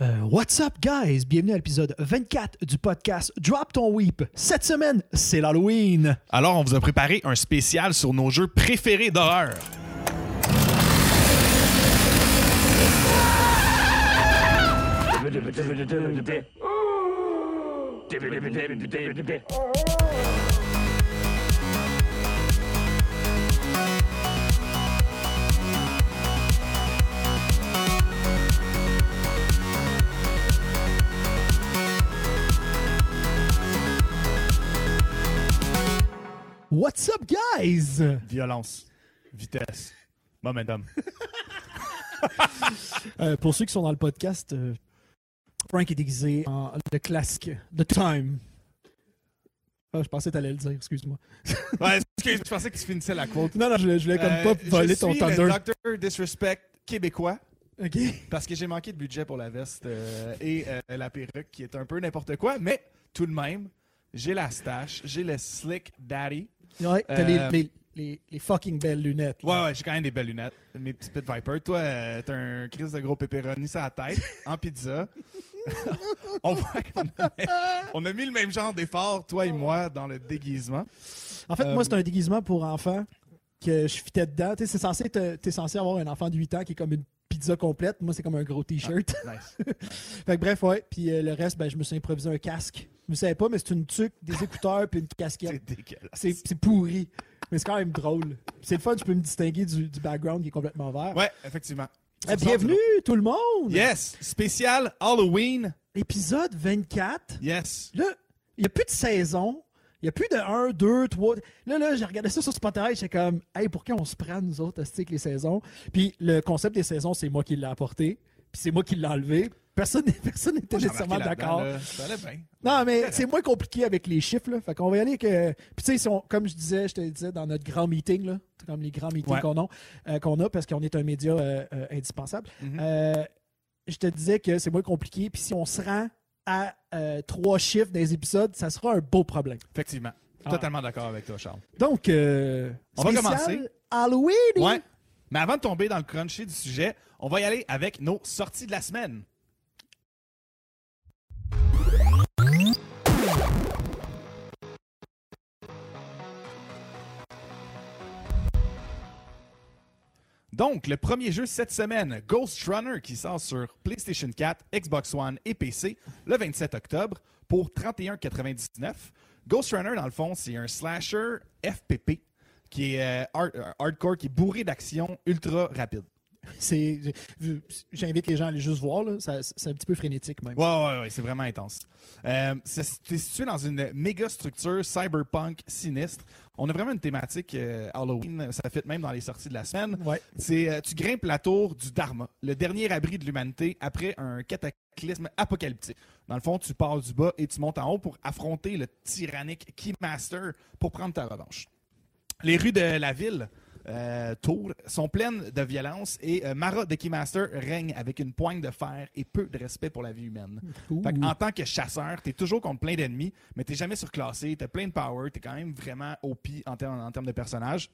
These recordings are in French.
Euh, what's up, guys? Bienvenue à l'épisode 24 du podcast Drop Ton Weep. Cette semaine, c'est l'Halloween. Alors, on vous a préparé un spécial sur nos jeux préférés d'horreur. What's up, guys? Violence, vitesse, momentum. Euh, pour ceux qui sont dans le podcast, euh, Frank est déguisé en le classique The Time. Ah, je pensais que t'allais le dire, excuse-moi. Ouais, excuse, je pensais que tu finissais la quote. Non, non, je, je voulais comme Euh, pas voler je ton suis thunder. le Dr. Disrespect québécois Ok. parce que j'ai manqué de budget pour la veste euh, et euh, la perruque qui est un peu n'importe quoi, mais tout de même, j'ai la stache, j'ai le slick daddy. Ouais, t'as Euh, les, les, les, les fucking belles lunettes. là. Ouais, ouais, j'ai quand même des belles lunettes. Mes petits Pit Viper. Toi, euh, t'as un crise de gros pepperoni sur la tête, en pizza. on voit qu'on a, on a mis le même genre d'effort, toi et moi, dans le déguisement. En fait, Euh, moi, c'est un déguisement pour enfants que je fitais dedans. Sais, c'est censé, te- t'es censé avoir un enfant de 8 ans qui est comme une pizza complète. Moi, c'est comme un gros t-shirt. Nice. Fait que bref, ouais. Puis euh, le reste, ben, je me suis improvisé un casque. Je ne savais pas, mais c'est une tuque, des écouteurs puis une casquette. C'est dégueulasse. C'est c'est pourri. Mais c'est quand même drôle. C'est le fun, tu peux me distinguer du, du background qui est complètement vert. Ouais, effectivement. Eh, bienvenue tout le monde! Yes! Spécial Halloween. Épisode 24. Yes. Là, il n'y a plus de saison. Il n'y a plus de 1, 2, 3. Là, là, j'ai regardé ça sur Spotify. J'étais comme, hey, pour qui on se prend, nous autres, avec les saisons? Puis le concept des saisons, c'est moi qui l'ai apporté. Puis c'est moi qui l'ai enlevé. Personne personne n'était nécessairement d'accord. Non, mais c'est moins compliqué avec les chiffres. Là. Fait qu'on va y aller que. Puis tu sais, si comme je disais, je te disais dans notre grand meeting, là, comme les grands meetings Ouais. qu'on a, euh, qu'on a, parce qu'on est un média euh, euh, indispensable, Mhm. je te disais que c'est moins compliqué. Puis si on se rend à trois chiffres dans les épisodes, ça sera un beau problème. Effectivement. Ah. Totalement d'accord avec toi, Charles. Donc, euh, On va commencer. Halloween! Ouais. Mais avant de tomber dans le crunchy du sujet, on va y aller avec nos sorties de la semaine. Donc, le premier jeu cette semaine, Ghost Runner, qui sort sur PlayStation 4, Xbox One et PC le 27 octobre pour 31,99. Ghost Runner, dans le fond, c'est un slasher FPP qui est euh, euh, hardcore, qui est bourré d'action ultra rapide. C'est, j'invite les gens à aller juste voir. C'est un petit peu frénétique même. Ouais, ouais, ouais, c'est vraiment intense. Euh, c'est c'est situé dans une méga structure cyberpunk sinistre. On a vraiment une thématique euh, Halloween, ça fait même dans les sorties de la semaine. Ouais. C'est euh, tu grimpes la tour du Dharma, le dernier abri de l'humanité après un cataclysme apocalyptique. Dans le fond, tu pars du bas et tu montes en haut pour affronter le tyrannique Keymaster pour prendre ta revanche. Les rues de la ville, euh, Tours, sont pleines de violence et euh, Mara de Keymaster règne avec une poigne de fer et peu de respect pour la vie humaine. Fait en tant que chasseur, t'es toujours contre plein d'ennemis, mais t'es jamais surclassé, t'as plein de power, t'es quand même vraiment OP en en termes de personnage.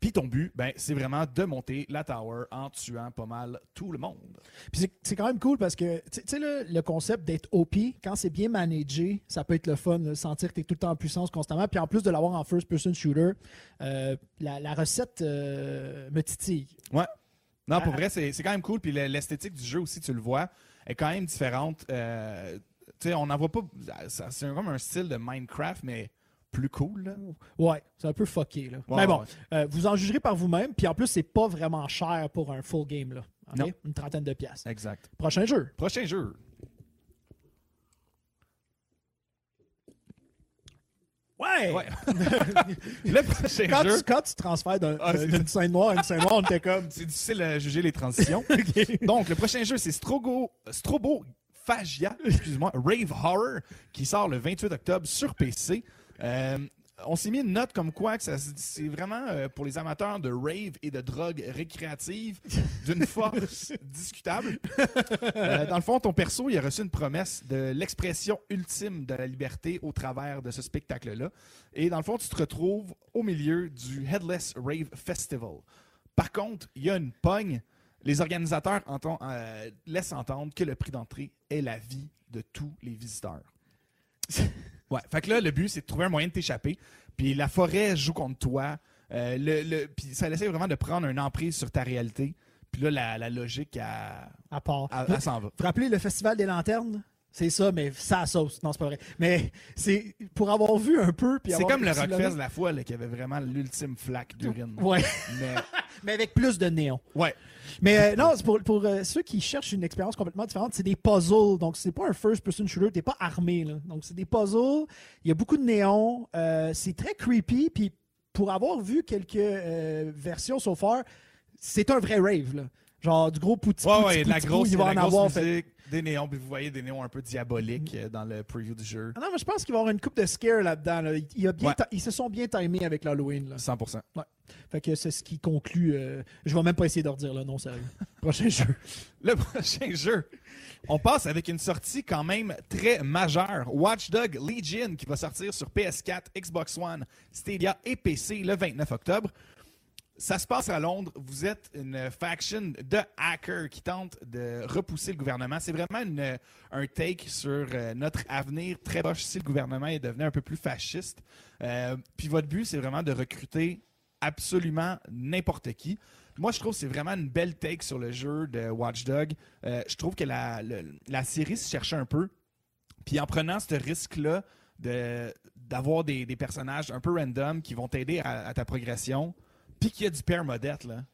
Puis ton but, ben, c'est vraiment de monter la tower en tuant pas mal tout le monde. Puis c'est- quand même cool parce que, tu sais- le, le concept d'être OP, quand c'est bien managé, ça peut être le fun, là, sentir que tu es tout le temps en puissance constamment. Puis en plus de l'avoir en first-person shooter, euh, la, la recette euh, me titille. Ouais. Non, pour Ah. vrai, c'est quand même cool. Puis le- l'esthétique du jeu aussi, tu le vois, est quand même différente. Euh, tu sais, on n'en voit pas. C'est comme un style de Minecraft, mais plus cool. là. Ouais, c'est un peu fucké. Là. Mais bon, ouais. euh, vous en jugerez par vous-même. Puis en plus, c'est pas vraiment cher pour un full game. Là. OK? Non. Une trentaine de pièces. Exact. Prochain jeu. Prochain jeu. Ouais! Ouais. le prochain Quand, jeu. tu, quand tu transfères Ah, d'une scène noire à une scène noire, on était comme. C'est difficile à juger les transitions. Donc, le prochain jeu, c'est Strogo, Strobo Phagia, excuse-moi, Rave Horror, qui sort le 28 octobre sur PC. Euh, on s'est mis une note comme quoi que c'est vraiment euh, pour les amateurs de rave et de drogue récréative d'une force discutable. Euh, dans le fond, ton perso, il a reçu une promesse de l'expression ultime de la liberté au travers de ce spectacle-là. Et dans le fond, tu te retrouves au milieu du Headless Rave Festival. Par contre, il y a une pogne Les organisateurs entend- euh, laissent entendre que le prix d'entrée est la vie de tous les visiteurs. ouais, fait que là, le but, c'est de trouver un moyen de t'échapper. Puis la forêt joue contre toi. Euh, le, le- puis ça essaie vraiment de prendre une emprise sur ta réalité. Puis là, la, la logique, À part. elle- Vous elle s'en va. vous rappelez le Festival des Lanternes? C'est ça, mais ça sauce. Non, c'est pas vrai. Mais c'est pour avoir vu un peu. C'est comme le Rockfest la fois là, qui avait vraiment l'ultime flaque d'urine. Ouais, Mais mais avec plus de néon. ouais, Mais euh, non, c'est pour, pour euh, ceux qui cherchent une expérience complètement différente, c'est des puzzles. Donc, c'est pas un first-person shooter, t'es pas armé. Là. Donc, c'est des puzzles. Il y a beaucoup de néon. euh, c'est très creepy. Puis, pour avoir vu quelques versions so far, c'est un vrai rave. Là. Genre, du gros pouti ouais, ouais, de la grosse, il va en avoir. fait- des néons, puis vous voyez des néons un peu diaboliques euh, dans le preview du jeu. Ah non, mais je pense qu'il va y avoir une coupe de scare là-dedans. là. Il- il a bien Ouais. ti- Ils se sont bien timés avec l'Halloween. là. 100%. Fait que c'est ce qui conclut. euh, Je vais même pas essayer de redire le nom, sérieux. Prochain jeu. Le prochain jeu, on passe avec une sortie quand même très majeure. Watch Dog Legion qui va sortir sur PS4, Xbox One, Stadia et PC le 29 octobre. Ça se passe à Londres. Vous êtes une faction de hackers qui tentent de repousser le gouvernement. C'est vraiment un take sur euh, notre avenir très proche si le gouvernement est devenu un peu plus fasciste. Euh, puis votre but, c'est vraiment de recruter absolument n'importe qui. Moi, je trouve que c'est vraiment une belle take sur le jeu de Watch Dog. Euh, je trouve que la, la série se cherchait un peu. Puis en prenant ce risque-là d'avoir des, des personnages un peu random qui vont t'aider à ta progression, puis qu'il y a du permadeath, là.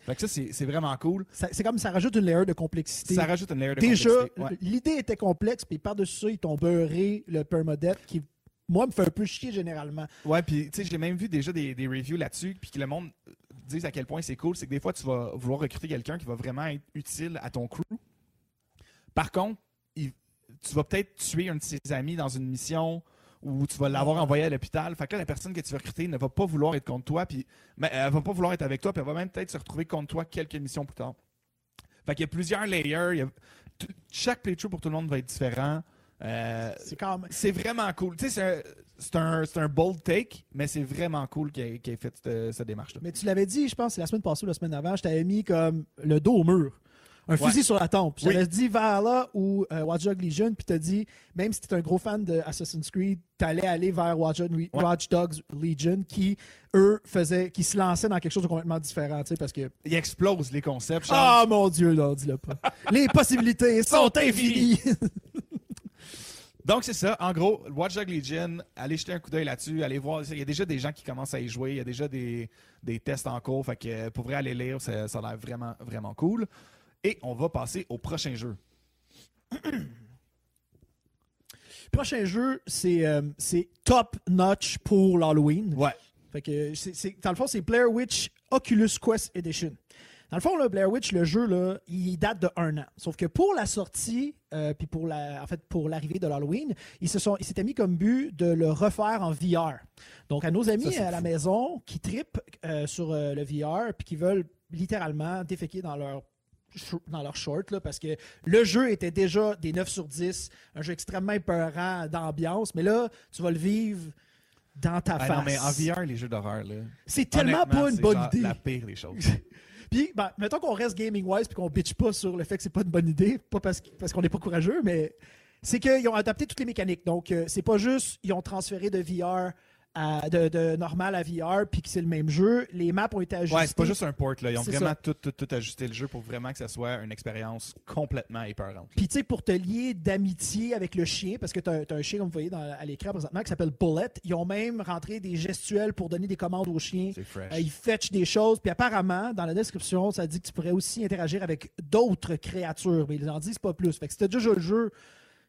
Fait que ça, c'est vraiment cool. C'est comme ça rajoute une layer de complexité. Ça rajoute une layer de Déjà, complexité. Ouais. l'idée était complexe, puis par-dessus ça, ils t'ont beurré le permadeath qui, moi, me fait un peu chier généralement. Ouais, puis tu sais, j'ai même vu déjà des, des reviews là-dessus, puis que le monde dise à quel point c'est cool. C'est que des fois, tu vas vouloir recruter quelqu'un qui va vraiment être utile à ton crew. Par contre, il- tu vas peut-être tuer un de ses amis dans une mission ou tu vas l'avoir envoyé à l'hôpital. Fait que là, la personne que tu vas recruter ne va pas vouloir être contre toi, puis mais elle va pas vouloir être avec toi, puis elle va même peut-être se retrouver contre toi quelques missions plus tard. Fait qu'il y a plusieurs layers. il y a- chaque playthrough pour tout le monde va être différent. Euh, C'est quand même. c'est vraiment cool. Tu sais, c'est un, un, bold take, mais c'est vraiment cool qu'il ait, fait cette, cette démarche-là. Mais tu l'avais dit, je pense, la semaine passée ou la semaine avant, je t'avais mis comme le dos au mur. Un fusil sur la tempe. Oui. J'avais dit vers là ou euh, Watch Dogs Legion, puis t'as dit, même si t'es un gros fan de Assassin's Creed, t'allais aller vers Watch. Watch Dogs Legion, qui, eux, faisaient, qui se lançaient dans quelque chose de complètement différent, tu sais, parce que. Il explose les concepts. Ah mon Dieu, non, dis-le pas. Les possibilités sont infinies. Donc, c'est ça. En gros, Watch Dog Legion, allez jeter un coup d'œil là-dessus, allez voir. Il y a déjà des gens qui commencent à y jouer, il y a déjà des, des tests en cours. Fait que pour vrai, aller lire, ça, ça a l'air vraiment, vraiment cool. Et on va passer au prochain jeu. Prochain jeu, c'est euh, c'est top notch pour l'Halloween. Ouais. Fait que c'est- c'est- dans le fond, c'est Blair Witch Oculus Quest Edition. Dans le fond, là, Blair Witch, le jeu, là, il date de un an. Sauf que pour la sortie, euh, puis pour la, en fait, pour l'arrivée de l'Halloween, ils se sont, ils s'étaient mis comme but de le refaire en VR. Donc, à nos amis Ça, à la fou. maison qui tripent euh, sur euh, le VR, puis qui veulent littéralement déféquer dans leur dans leur short là, parce que le jeu était déjà des 9 sur 10, un jeu extrêmement épeurant d'ambiance, mais là, tu vas le vivre dans ta Ah face. non, mais en VR, les jeux d'horreur, là. C'est tellement pas une bonne genre idée. la pire des choses. Puis, ben, mettons qu'on reste gaming-wise puis qu'on bitch pas sur le fait que c'est pas une bonne idée, pas parce, parce qu'on n'est pas courageux, mais c'est qu'ils ont adapté toutes les mécaniques. Donc, euh, c'est pas juste ils ont transféré de VR à, de, de normal à VR puis que c'est le même jeu. Les maps ont été ajustées. Ouais, c'est pas juste un port, là. Ils ont vraiment tout, tout, tout ajusté le jeu pour vraiment que ça soit une expérience complètement épeurante. Puis, tu sais, pour te lier d'amitié avec le chien, parce que tu as, un chien, comme vous voyez dans- à l'écran présentement, qui s'appelle Bullet, ils ont même rentré des gestuels pour donner des commandes au chien. C'est fresh. Euh, ils fetchent des choses. Puis apparemment, dans la description, ça dit que tu pourrais aussi interagir avec d'autres créatures. Mais ils en disent pas plus. Fait que si déjà le jeu,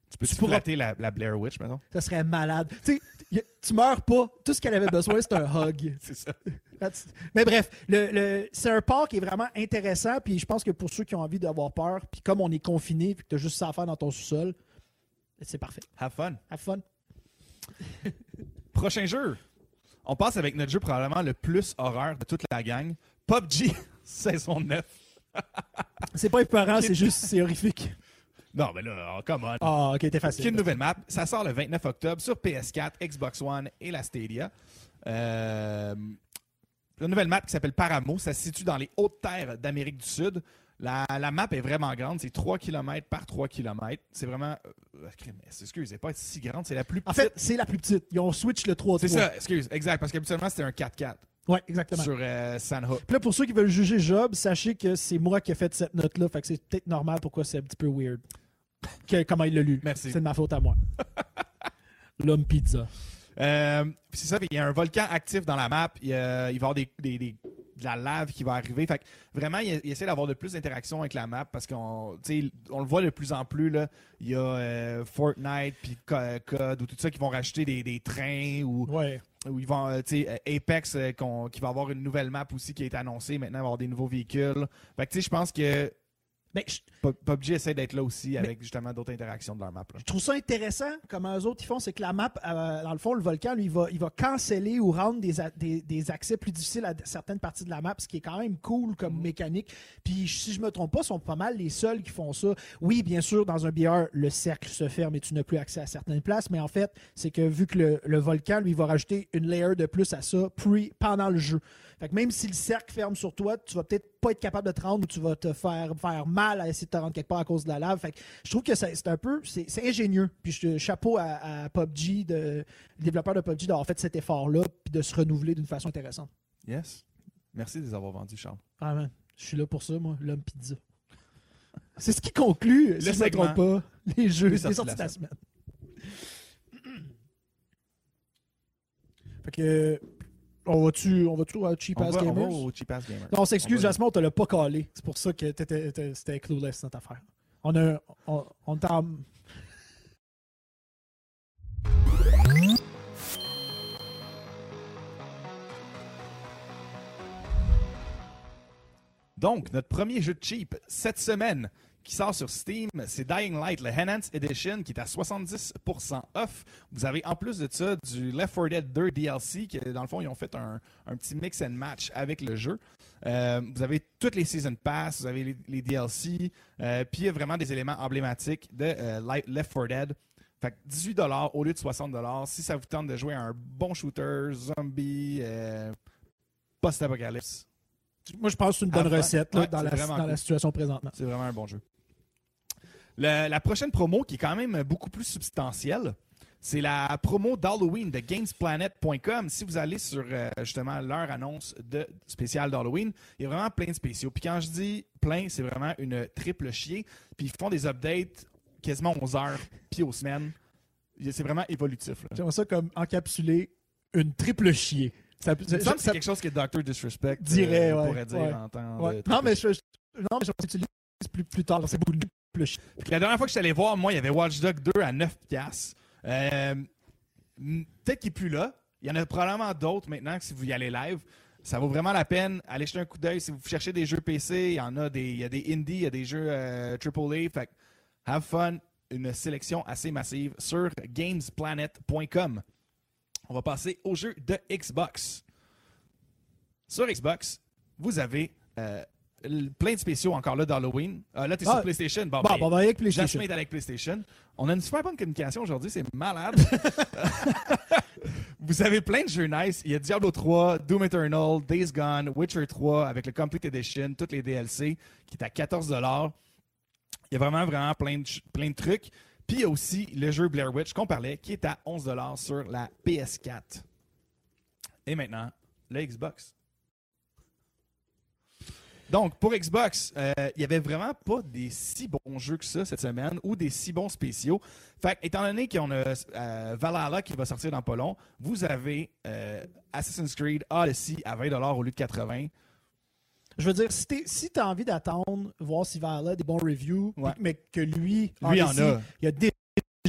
tu peux tu tu pourras- flatter la, la Blair Witch, maintenant? ça serait malade. Tu sais, tu meurs pas. Tout ce qu'elle avait besoin, c'est un hug. C'est ça. Mais bref, le, le- c'est un parc qui est vraiment intéressant. Puis je pense que pour ceux qui ont envie d'avoir peur, puis comme on est confiné, puis que tu as juste ça à faire dans ton sous-sol, c'est parfait. Have fun. Have fun. Prochain jeu. On passe avec notre jeu probablement le plus horreur de toute la gang. PUBG saison 9. C'est pas épeurant, c'est juste, c'est horrifique. Non, mais là, oh, come on. Ah, ok, t'es facile. une nouvelle map. Ça sort le 29 octobre sur PS4, Xbox One et la Stadia. Euh, une nouvelle map qui s'appelle Paramo. Ça se situe dans les hautes terres d'Amérique du Sud. La, la map est vraiment grande. C'est 3 km par 3 km. C'est vraiment. euh, excusez, c'est pas si grande. C'est la plus En petite. fait, c'est la plus petite. Ils ont switch le 3 c'est ça, excuse. Exact. Parce qu'habituellement, c'était un 4x4 Ouais, exactement. sur euh. Puis là, pour ceux qui veulent juger Job, sachez que c'est moi qui ai fait cette note-là. Fait que c'est peut-être normal pourquoi c'est un petit peu weird. Que- comment il l'a lu. Merci. C'est de ma faute à moi. L'homme pizza. Euh, c'est ça, il y a un volcan actif dans la map. Il, il va y avoir des, des- des- de la lave qui va arriver. Fait que vraiment, il, il essaie d'avoir de plus d'interactions avec la map parce qu'on on le voit de plus en plus. Là. Il y a euh, Fortnite, puis Co- Code, ou tout ça qui vont rajouter des, des trains ou, Ouais. ils vont, euh, Apex qui va avoir une nouvelle map aussi qui a été annoncée. Maintenant, il va y avoir des nouveaux véhicules. Fait que tu sais, je pense que Ben, je, Pub- PUBG essaie d'être là aussi avec justement d'autres interactions de leur map. là. je trouve ça intéressant comment eux autres ils font, c'est que la map, euh, dans le fond, le volcan, lui, il va, il va canceller ou rendre des, des, des accès plus difficiles à certaines parties de la map, ce qui est quand même cool comme Mhm. mécanique. Puis si je me trompe pas, sont pas mal les seuls qui font ça. Oui, bien sûr, dans un BR, le cercle se ferme et tu n'as plus accès à certaines places, mais en fait, c'est que vu que le, le volcan, lui, va rajouter une layer de plus à ça pre- pendant le jeu. Fait que même si le cercle ferme sur toi, tu vas peut-être pas être capable de te rendre ou tu vas te faire, faire mal à essayer de te rendre quelque part à cause de la lave. Fait que je trouve que c'est un peu, c'est ingénieux. Puis je, chapeau à, à PUBG, de, le développeur de PUBG d'avoir fait cet effort-là puis de se renouveler d'une façon intéressante. Yes. Merci de les avoir vendus, Charles. Ah man, je suis là pour ça, moi, l'homme pizza. C'est ce qui conclut, si je ne me pas, les jeux, Les les sorties de la la semaine. fait que, on va-tu on va Cheap Ass va, on va Gamers? au Cheap Ass Gamer. Non, on s'excuse, On va- Jasmin, on te l'a pas calé. C'est pour ça que c'était clueless, cette affaire. On a. On, on t'a. Donc, notre premier jeu de cheap cette semaine qui sort sur Steam, c'est Dying Light, le Enhanced Edition, qui est à 70% off. Vous avez en plus de ça du Left 4 Dead 2 DLC, qui dans le fond, ils ont fait un, un petit mix and match avec le jeu. Euh, vous avez toutes les Season Pass, vous avez les, les DLC, euh, puis il y a vraiment des éléments emblématiques de euh, Light- Left 4 Dead. Fait que 18 au lieu de 60 si ça vous tente de jouer à un bon shooter, zombie, post-apocalypse. Moi, je pense que c'est une bonne recette là, Ouais, dans, la, la situation présentement. C'est vraiment un bon jeu. Le- la prochaine promo, qui est quand même beaucoup plus substantielle, c'est la promo d'Halloween de GamesPlanet.com. Si vous allez sur euh, justement leur annonce de spécial d'Halloween, il y a vraiment plein de spéciaux. Puis quand je dis plein, c'est vraiment une triple chier. Puis ils font des updates quasiment 11 heures, puis aux semaines. C'est vraiment évolutif. J'aimerais ça comme encapsuler une triple chier. Ça, que ça- c'est quelque chose que Dr. Disrespect euh, Dirait, ouais, pourrait dire ouais. en temps ouais. de Non, mais je, je- non, mais je l'utilise plus, plus tard. C'est beaucoup de la dernière fois que je suis allé voir, moi, il y avait Watch Dogs 2 à 9 piastres. Euh, m- Peut-être qu'il n'est plus là. Il y en a probablement d'autres maintenant que si vous y allez live. Ça vaut vraiment la peine. Allez jeter un coup d'œil. Si vous cherchez des jeux PC, il y en a des, il y a des indies, il y a des jeux euh, AAA. Fait que have fun. Une sélection assez massive sur gamesplanet.com. On va passer au jeu de Xbox. Sur Xbox, vous avez euh, plein de spéciaux encore là d'Halloween. Euh, là, tu es Ah. sur PlayStation. Bon, Bon, ben, bon, on va aller avec PlayStation. Jasmine est avec PlayStation. On a une super bonne communication aujourd'hui, c'est malade. Vous avez plein de jeux nice. Il y a Diablo 3, Doom Eternal, Days Gone, Witcher 3 avec le Complete Edition, toutes les DLC qui est à 14 Il y a vraiment, vraiment plein de, plein de trucs. Puis il y a aussi le jeu Blair Witch qu'on parlait qui est à 11 sur la PS4. Et maintenant, le Xbox. Donc, pour Xbox, euh, il n'y avait vraiment pas des si bons jeux que ça cette semaine ou des si bons spéciaux. Fait que, étant donné qu'on a euh, Valhalla qui va sortir dans pas long, vous avez euh, Assassin's Creed Odyssey à 20 au lieu de 80. Je veux dire, si tu as envie d'attendre, voir si Valhalla a des bons reviews, Ouais. mais que lui, Lui en Odyssey, a. il y a déjà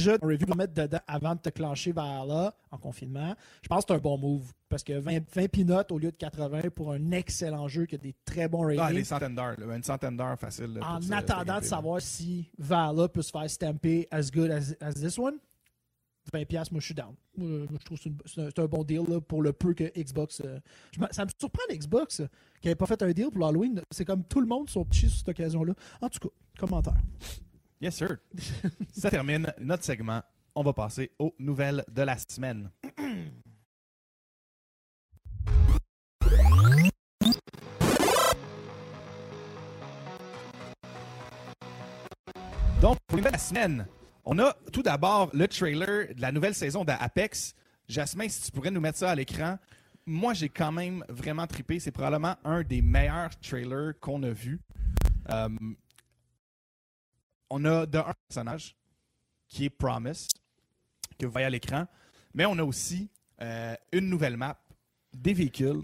des reviews à mettre dedans avant de te clencher Valhalla en confinement, je pense que c'est un bon move. Parce que 20, 20 peanuts au lieu de 80 pour un excellent jeu qui a des très bons ratings. Ah, des centaines d'heures. là. Une centaine d'heures facile. là, en attendant de savoir si Valhalla peut se faire stamper as good as, as this one, 20$, piastres, moi je suis down. Moi, je trouve que c'est un, un bon deal là, pour le peu que Xbox. euh, je ça me surprend l'Xbox euh, qui n'avait pas fait un deal pour l'Halloween. C'est comme tout le monde sont petits sur cette occasion-là. En tout cas, commentaire. Yes, sir. Ça termine notre segment. On va passer aux nouvelles de la semaine. pour les de la semaine, on a tout d'abord le trailer de la nouvelle saison d'Apex. Jasmin, si tu pourrais nous mettre ça à l'écran. Moi, j'ai quand même vraiment trippé. C'est probablement un des meilleurs trailers qu'on a vu. Euh, on a d'un personnage qui est Promise, que vous voyez à l'écran, mais on a aussi euh, une nouvelle map, des véhicules.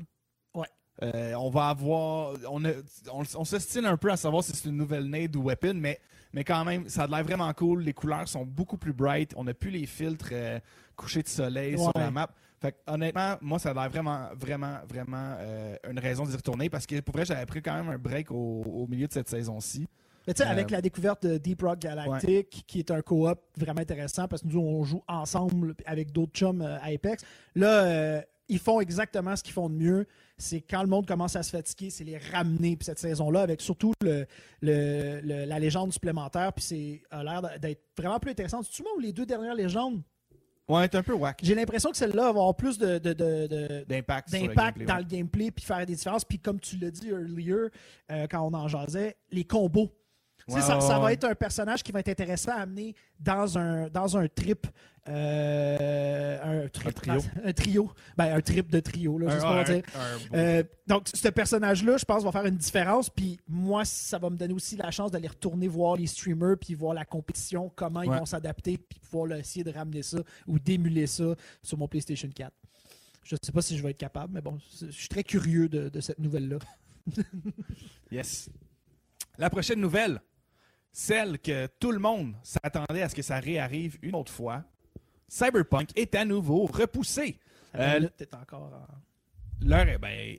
Ouais. Euh, on va avoir. On, a- on, on s'ostine un peu à savoir si c'est une nouvelle nade ou weapon, mais, mais quand même, ça a l'air vraiment cool. Les couleurs sont beaucoup plus bright. On n'a plus les filtres euh, couchés de soleil sur la map. Fait honnêtement, moi, ça a l'air vraiment, vraiment, vraiment euh, une raison d'y retourner parce que pour vrai, j'avais pris quand même un break au, au milieu de cette saison-ci. Mais tu sais, Euh, avec la découverte de Deep Rock Galactic, qui est un co-op vraiment intéressant parce que nous, on joue ensemble avec d'autres chums euh, à Apex. Là, euh, ils font exactement ce qu'ils font de mieux. C'est quand le monde commence à se fatiguer, c'est les ramener. Puis cette saison-là, avec surtout le, le- le- la légende supplémentaire, puis c'est a l'air d'être vraiment plus intéressant. Tu vois, les deux dernières légendes, Ouais, c'est un peu whack. j'ai l'impression que celle-là va avoir plus de- de- de- de, D'impact dans ouais. le gameplay puis faire des différences. Puis comme tu l'as dit earlier, euh, quand on en jasait, les combos. Ouais, ça, ouais, ça va être un personnage qui va être intéressant à amener dans un, dans un trip. euh, un, trip Un trio. Un trio. Ben, un trip de trio, là, je Un- sais pas comment un- dire. un beau- Euh, donc, ce personnage-là, je pense, va faire une différence. Puis moi, ça va me donner aussi la chance d'aller retourner voir les streamers, puis voir la compétition, comment ils vont s'adapter, puis pouvoir là, essayer de ramener ça ou d'émuler ça sur mon PlayStation 4. Je ne sais pas si je vais être capable, mais bon, je suis très curieux de, de cette nouvelle-là. Yes. La prochaine nouvelle, celle que tout le monde s'attendait à ce que ça réarrive une autre fois. Cyberpunk est à nouveau repoussé. Euh, Là, t'es encore en- L'heure, est- ben,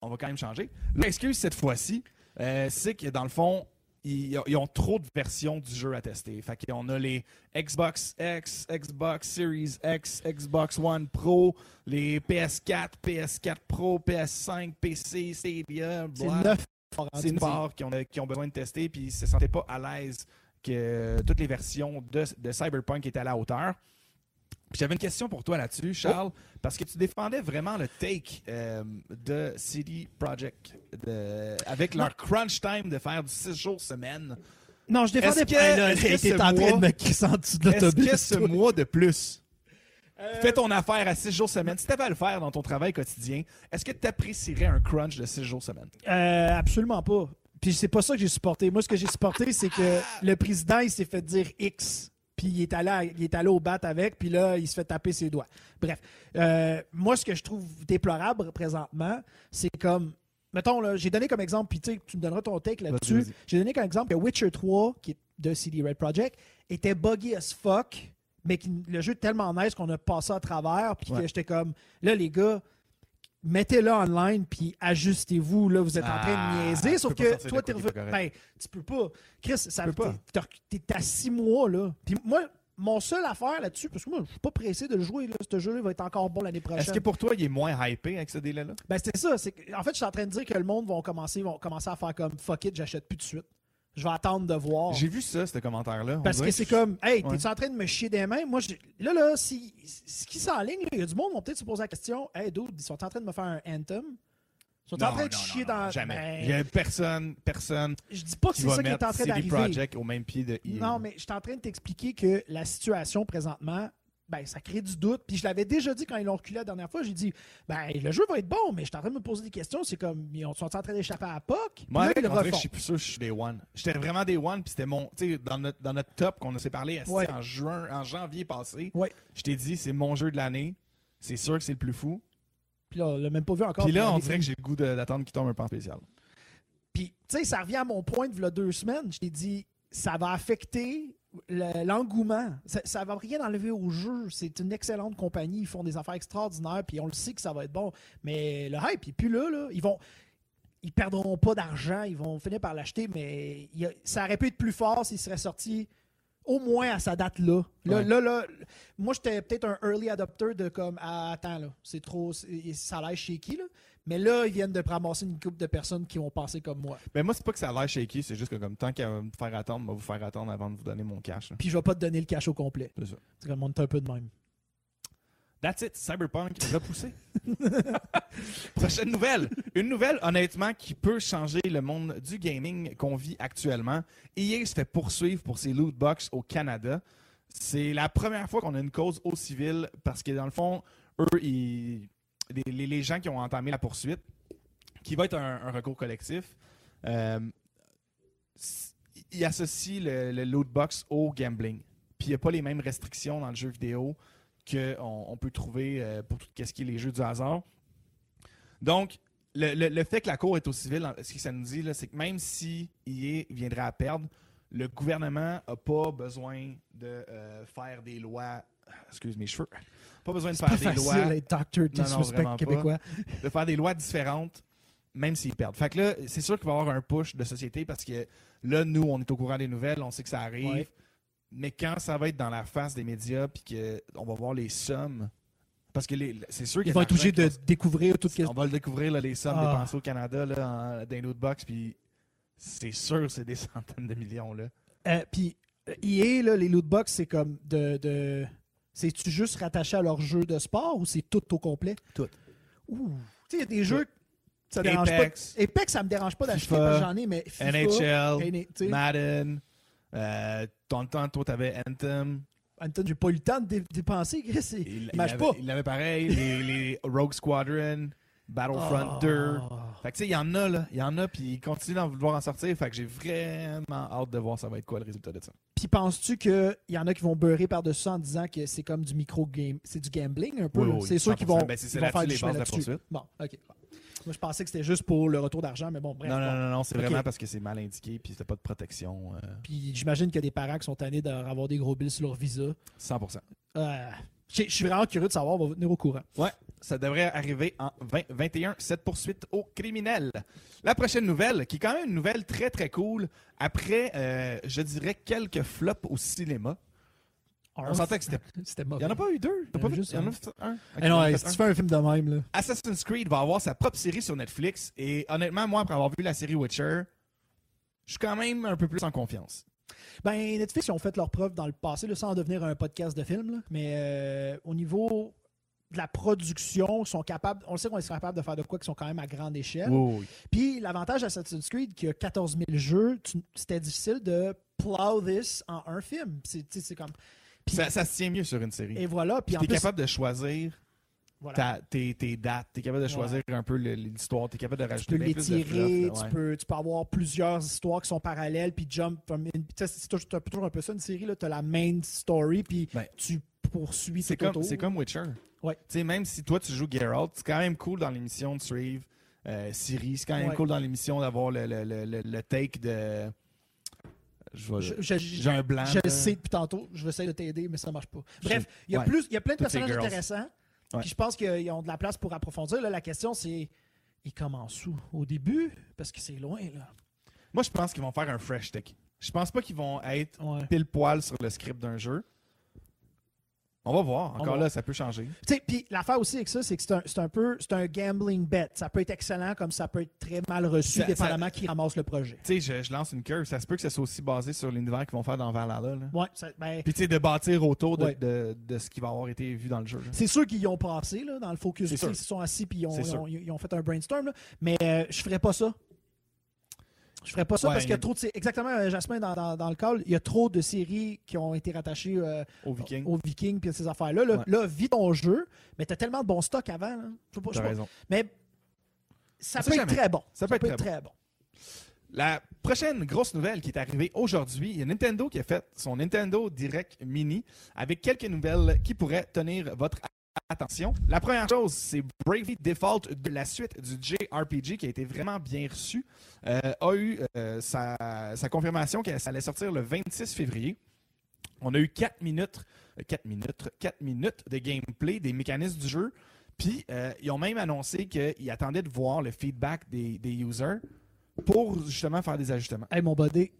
on va quand même changer. L'excuse cette fois-ci, euh, c'est que dans le fond, ils, ils ont trop de versions du jeu à tester. Fait qu'on a les Xbox X, Xbox Series X, Xbox One Pro, les PS4, PS4 Pro, PS5, PC, Stadia, C'est blah. neuf. C'est une part qui ont, qui ont besoin de tester, puis ils se sentaient pas à l'aise que toutes les versions de, de Cyberpunk étaient à la hauteur. J'avais une question pour toi là-dessus, Charles, parce que tu défendais vraiment le take euh, de CD Projekt de- avec leur crunch time de faire du 6 jours semaine. Non, je défendais pas. Là, est-ce que t'es ce en train de me crisser en dessous de Est-ce l'autobus. que ce toi? mois de plus, Euh, fais ton affaire à 6 jours semaine, si tu avais à le faire dans ton travail quotidien, est-ce que tu apprécierais un crunch de 6 jours semaine? Euh, absolument pas. Puis c'est pas ça que j'ai supporté. Moi, ce que j'ai supporté, c'est que le président, il s'est fait dire X. Puis il est, allé à- il est allé au bat avec, puis là, il se fait taper ses doigts. Bref. Euh, moi, ce que je trouve déplorable présentement, c'est comme. Mettons, là, j'ai donné comme exemple, puis tu me donneras ton take là-dessus. J'ai donné comme exemple que Witcher 3, qui est de CD Red Project, était buggy as fuck, mais qui- le jeu est tellement nice qu'on a passé à travers, puis Ouais. que j'étais comme, là, les gars, mettez-le online, puis ajustez-vous, là, vous êtes en train Ah, de niaiser, tu sauf que toi, t'es revenu. Ben, tu peux pas. Chris, ça, peux pas. t'es- à six mois, là. Puis moi, mon seul affaire là-dessus, parce que moi, je suis pas pressé de le jouer, là, ce jeu-là va être encore bon l'année prochaine. Est-ce que pour toi, il est moins hypé avec ce délai-là? Ben, c'est ça. En fait, je suis en train de dire que le monde va commencer, vont commencer à faire comme fuck it, j'achète plus de suite. Je vais attendre de voir. J'ai vu ça, ce commentaire-là. Parce que c'est comme, hey, Ouais. t'es-tu en train de me chier des mains? Moi, là, là, si, ce qui s'enligne, il y a du monde qui vont peut-être se poser la question, hey, dude, ils sont en train de me faire un Anthem? Ils sont en Non, train de non, chier non, dans. Jamais. Ben, Il y a personne, personne je dis pas que c'est ça qui est en train d'arriver. Projekt au même pied de. Non, mais je suis en train de t'expliquer que la situation présentement, ben, ça crée du doute. Puis je l'avais déjà dit quand ils l'ont reculé la dernière fois. J'ai dit, ben, le jeu va être bon, mais je suis en train de me poser des questions. C'est comme, ils sont en train d'échapper à POC? Puis Moi, là, avec, ils refont. je suis plus sûr que je suis des one. J'étais vraiment des one, puis c'était mon. Tu sais, dans notre, dans notre top qu'on s'est parlé Ouais. en juin, en janvier passé, Ouais. je t'ai dit, c'est mon jeu de l'année. C'est sûr que c'est le plus fou. Puis là, on l'a même pas vu encore. Puis là, on dirait que j'ai le goût d'attendre qu'il tombe un pan spécial. Puis, tu sais, ça revient à mon point de v'là deux semaines. Je t'ai dit, ça va affecter le- l'engouement. Ça, ça va rien enlever au jeu. C'est une excellente compagnie. Ils font des affaires extraordinaires. Puis on le sait que ça va être bon. Mais le hype, il est plus là. là. Ils vont. Ils perdront pas d'argent. Ils vont finir par l'acheter. Mais il y a- ça aurait pu être plus fort s'il serait sorti au moins à sa date-là. Là, Ouais. là, là, moi, j'étais peut-être un early adopter de comme, ah, attends, là, c'est trop, ça l'air shaky, là. Mais là, ils viennent de ramasser une couple de personnes qui vont penser comme moi. Mais moi, c'est pas que ça a l'air shaky, c'est juste que comme tant qu'à me faire attendre, va vous faire attendre avant de vous donner mon cash. là. Puis je vais pas te donner le cash au complet. C'est ça. C'est comme on est un peu de même. That's it, Cyberpunk repoussé. Prochaine nouvelle. Une nouvelle, honnêtement, qui peut changer le monde du gaming qu'on vit actuellement. EA se fait poursuivre pour ses loot box au Canada. C'est la première fois qu'on a une cause au civil parce que, dans le fond, eux, ils- les, gens qui ont entamé la poursuite, qui va être un, recours collectif, euh, ils associent le, le loot box au gambling. Puis il n'y a pas les mêmes restrictions dans le jeu vidéo qu'on on peut trouver euh, pour tout ce qui est les jeux du hasard. Donc, le, fait que la Cour est au civil, ce que ça nous dit, c'est que même si EA viendrait à perdre, le gouvernement n'a pas besoin de euh, faire des lois. Excuse mes cheveux. Pas besoin de faire pas des facile lois Non, non, pas. québécois. de faire des lois différentes, même s'ils perdent. Fait que là, c'est sûr qu'il va y avoir un push de société parce que là, nous, on est au courant des nouvelles, on sait que ça arrive. Ouais. Mais quand ça va être dans la face des médias puis qu'on va voir les sommes, parce que c'est sûr qu'il y Ils a vont être obligés de découvrir tout ce On va le découvrir, là, les sommes Ah. dépensées au Canada là, en, dans les loot box, puis c'est sûr c'est des centaines de millions. là. Euh, Puis, euh, EA, là, les loot box, c'est comme de. de... C'est-tu juste rattaché à leur jeu de sport ou c'est tout au complet? Tout. Ouh. Tu sais, il y a des jeux. Ça dérange Apex, pas. Apex, ça me dérange pas d'acheter parce j'en ai, mais FIFA, NHL, Madden, euh, le temps, toi, t'avais Anthem. Anton, j'ai pas eu le temps de dé- dépenser. Chris, Il, il avait, pas. il avait pareil, les, les Rogue Squadron, Battlefront Ah. 2. Fait que tu sais, il y en a, là. Il y en a, puis il continue d'en vouloir en sortir. Fait que j'ai vraiment hâte de voir ça va être quoi le résultat de ça. Puis penses-tu qu'il y en a qui vont beurrer par-dessus ça en disant que c'est comme du micro-game, c'est du gambling un peu? Oui, là? oui, c'est sûr 100%. qu'ils vont, Ben, ils vont faire du les chemin bases de la là-dessus. poursuite. Bon, ok. Bon. Moi, je pensais que c'était juste pour le retour d'argent, mais bon, bref. non, non, non, non, c'est vraiment parce que c'est mal indiqué, puis c'était pas de protection. euh, Puis j'imagine qu'il y a des parents qui sont tannés d'avoir des gros billes sur leur visa. 100%. Euh, je je suis vraiment curieux de savoir, on va vous tenir au courant. Ouais, ça devrait arriver en 2021, cette poursuite aux criminels. La prochaine nouvelle, qui est quand même une nouvelle très très cool, après, euh, je dirais, quelques flops au cinéma. On sentait que c'était. Il n'y en a pas eu deux? T'as Il y en pas a vu- juste il y en a un. fait un? Ok, Eh non, il y en a hey, fait si un. tu fais un film de même, là. Assassin's Creed va avoir sa propre série sur Netflix. Et honnêtement, moi, après avoir vu la série Witcher, je suis quand même un peu plus en confiance. Ben, Netflix, ils ont fait leur preuve dans le passé, là, sans en devenir un podcast de film. là. Mais euh, au niveau de la production, sont capables, on sait qu'on est capable de faire de quoi qui sont quand même à grande échelle. oui. Puis l'avantage d'Assassin's Creed, qui a 14 000 jeux, tu- c'était difficile de plow this en un film. C'est tu comme. Ça, ça se tient mieux sur une série. Et voilà. Puis Puis en t'es plus, capable de choisir voilà. tes, tes dates, t'es capable de Ouais. choisir un peu l'histoire, t'es capable de tu rajouter peux plus de l'étirer, fluff, tu, ouais. peux, tu peux avoir plusieurs histoires qui sont parallèles, puis jump from tu C'est toujours, un peu ça, une série, tu as la main story, puis Ben, tu poursuis C'est comme, comme Witcher. Ouais. Tu sais, même si toi tu joues Geralt, c'est quand même cool dans l'émission de suivre euh, Siri. C'est quand même Ouais. cool dans l'émission d'avoir le, le, le, le- take de. J'ai un blanc. Je le sais depuis tantôt, je vais essayer de t'aider, mais ça marche pas. Bref, il y a, Ouais. plus, il y a plein de Toutes personnages intéressants. Puis je pense qu'ils ont de la place pour approfondir. Là, la question, c'est ils commencent où? Au début? Parce que c'est loin, là. Moi, je pense qu'ils vont faire un fresh take. Je pense pas qu'ils vont être pile poil sur le script d'un jeu. On va voir. Encore va là, ça peut changer. Puis l'affaire aussi avec ça, c'est que c'est un, c'est un peu c'est un gambling bet. Ça peut être excellent comme ça peut être très mal reçu, Ça- dépendamment qui ramasse le projet. Tu sais, je, je lance une curve. Ça se peut que ça soit aussi basé sur l'univers qu'ils vont faire dans Valhalla. Ouais, ben, Puis tu sais, de bâtir autour de, Ouais. de, de ce qui va avoir été vu dans le jeu. c'est sûr qu'ils y ont passé là, dans le focus. Ils se sont assis puis ils ils ont fait un brainstorm. là. Mais euh, je ferais pas ça. Je ferais pas ça Ouais, parce qu'il y a trop de exactement euh, Jasmin dans, dans, dans le call, il y a trop de séries qui ont été rattachées euh, Au Viking. aux Vikings puis à ces affaires là. Ouais. là, vis ton jeu, mais t'as tellement de bon stock avant. là. Pas- raison. Mais ça peut être très bon. Ça peut être très très bon. La prochaine grosse nouvelle qui est arrivée aujourd'hui, il y a Nintendo qui a fait son Nintendo Direct Mini avec quelques nouvelles qui pourraient tenir votre attention. La première chose, c'est Bravely Default, de la suite du JRPG qui a été vraiment bien reçu, euh, a eu euh, sa, sa confirmation que ça allait sortir le 26 février. On a eu 4 minutes, 4 minutes, 4 minutes de gameplay des mécanismes du jeu. Puis, euh, ils ont même annoncé qu'ils attendaient de voir le feedback des, des users pour justement faire des ajustements. Hey mon body.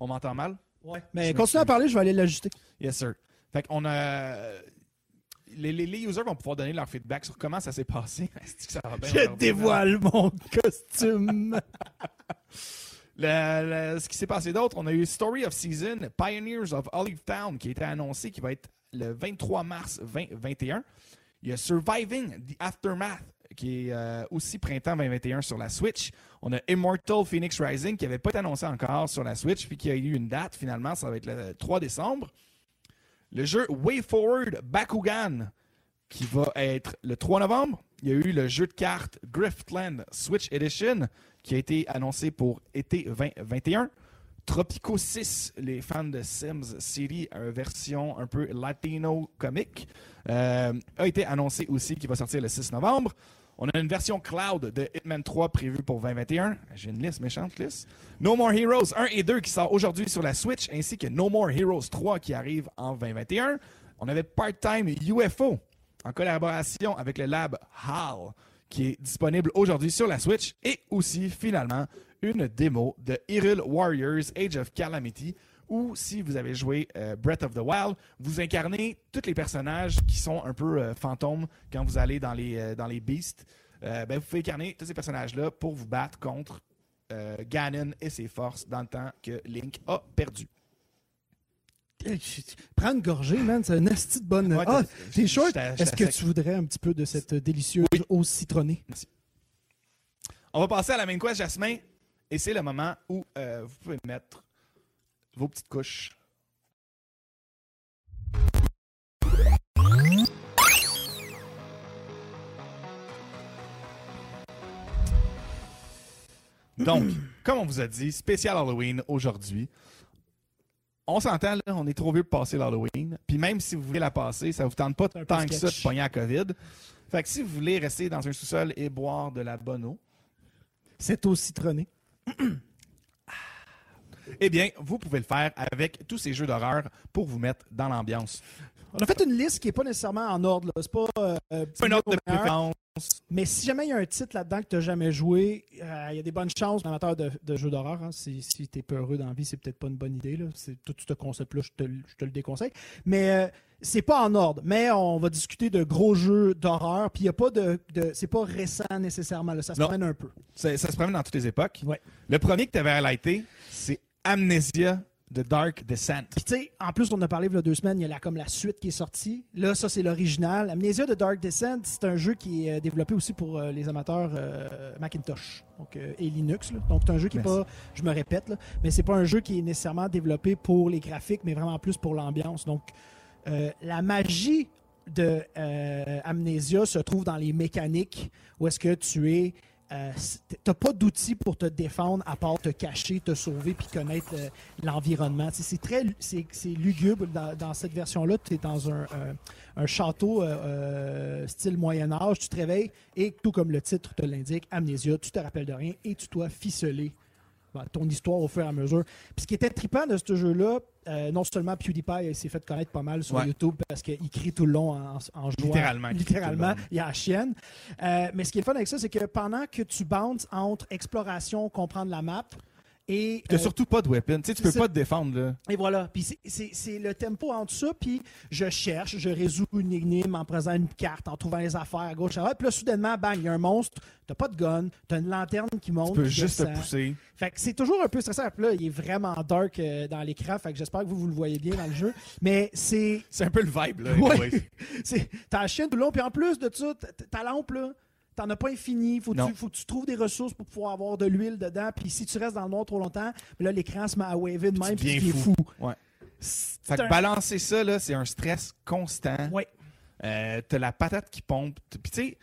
On m'entend mal? Ouais. Mais continue à parler, je vais aller l'ajuster. Yes, sir. Fait qu'on a. Les, les- les users vont pouvoir donner leur feedback sur comment ça s'est passé. Ça bien Je dévoile mon costume. Le- le- ce qui s'est passé d'autre, on a eu Story of Season, Pioneers of Olive Town, qui a été annoncé, qui va être le 23 mars 2021. Il y a Surviving the Aftermath, qui est euh, aussi printemps 2021 sur la Switch. On a Immortal Phoenix Rising, qui n'avait pas été annoncé encore sur la Switch, puis qui a eu une date finalement, ça va être le 3 décembre. Le jeu Way Forward Bakugan, qui va être le 3 novembre. Il y a eu le jeu de cartes Griftland Switch Edition, qui a été annoncé pour été 2021. Tropico 6, les fans de Sims City, version un peu latino comique, euh, a été annoncé aussi qui va sortir le 6 novembre. On a une version cloud de Hitman 3 prévue pour 2021. J'ai une liste méchante liste. No More Heroes 1 et 2 qui sort aujourd'hui sur la Switch, ainsi que No More Heroes 3 qui arrive en 2021. On avait Part-Time UFO en collaboration avec le lab HAL qui est disponible aujourd'hui sur la Switch et aussi finalement une démo de Hyrule Warriors Age of Calamity ou si vous avez joué euh, Breath of the Wild, vous incarnez tous les personnages qui sont un peu euh, fantômes quand vous allez dans les, euh, dans les beasts. Ben, vous pouvez incarner tous ces personnages-là pour vous battre contre Ganon et ses forces dans le temps que Link a perdu. Prends une gorgée, man, c'est une astuce de bonne. ah, t'es chaud? Est-ce que tu voudrais un petit peu de cette délicieuse eau citronnée? Merci. On va passer à la main quest, Jasmin. Et c'est le moment où vous pouvez mettre vos petites couches. Donc, comme on vous a dit, spécial Halloween aujourd'hui. On s'entend, là, on est trop vieux pour passer l'Halloween. Puis même si vous voulez la passer, ça vous tente pas tant que ça de pogner à COVID. Fait que si vous voulez rester dans un sous-sol et boire de la bonne eau, c'est au citronné. eh bien, vous pouvez le faire avec tous ces jeux d'horreur pour vous mettre dans l'ambiance. On a fait une liste qui n'est pas nécessairement en ordre. C'est pas euh, un ordre de préférence. Mais si jamais il y a un titre là-dedans que tu n'as jamais joué, euh, il y a des bonnes chances, amateur de, de jeux d'horreur. Hein. si, tu es peureux dans la vie, c'est peut-être pas une bonne idée. Là. Tout ce concept-là, je te, je te, le déconseille. Mais euh, c'est pas en ordre. Mais on va discuter de gros jeux d'horreur. Puis il y a pas de. de c'est pas récent nécessairement. Là. Ça se promène un peu. Ça, ça, se promène dans toutes les époques. Ouais. Le premier que tu avais highlighté, c'est Amnesia The Dark Descent. Puis tu sais, en plus, on a parlé il y a deux semaines, il y a comme la suite qui est sortie. Là, ça, c'est l'original. Amnesia The Dark Descent, c'est un jeu qui est euh, développé aussi pour euh, les amateurs euh, Macintosh donc, et Linux. Donc, c'est un jeu qui n'est pas, je me répète, là, mais c'est pas un jeu qui est nécessairement développé pour les graphiques, mais vraiment plus pour l'ambiance. Donc, la magie de Amnesia se trouve dans les mécaniques où est-ce que tu es euh, tu n'as pas d'outils pour te défendre à part te cacher, te sauver puis connaître euh, l'environnement. C'est très c'est, lugubre dans, cette version-là. Tu es dans un, château euh, style Moyen Âge, tu te réveilles et tout comme le titre te l'indique, amnésia, tu te rappelles de rien et tu dois ficeler ton histoire au fur et à mesure. Puis ce qui était trippant de ce jeu-là, euh, non seulement PewDiePie s'est fait connaître pas mal sur YouTube parce qu'il crie tout le long en, en jouant. Littéralement. Littéralement, il y a la chienne. Euh, mais ce qui est fun avec ça, c'est que pendant que tu bounces entre exploration, comprendre la map, et tu n'as euh, surtout pas de weapon. Tu sais, tu peux pas te défendre. Là. Et voilà. Puis c'est le tempo entre ça. Puis je cherche, je résous une énigme en prenant une carte, en trouvant les affaires à gauche, à droite. Puis là, soudainement, bang, il y a un monstre. T'as pas de gun. Tu as une lanterne qui monte. Tu peux juste te pousser. Fait que c'est toujours un peu stressant. Puis là, il est vraiment dark euh, dans l'écran. Fait que j'espère que vous, vous le voyez bien dans le jeu. Mais c'est. C'est un peu le vibe, là. Ouais. T'as la chienne tout le long. Puis en plus de ça, ta lampe, là T'en as pas infini. Faut, tu, faut que tu trouves des ressources pour pouvoir avoir de l'huile dedans. Puis si tu restes dans le noir trop longtemps, là, l'écran se met à waver de même. Puis fou. fou. Ouais. Fait que balancer ça, c'est un stress constant. Ouais. Euh, t'as la patate qui pompe. Puis tu sais,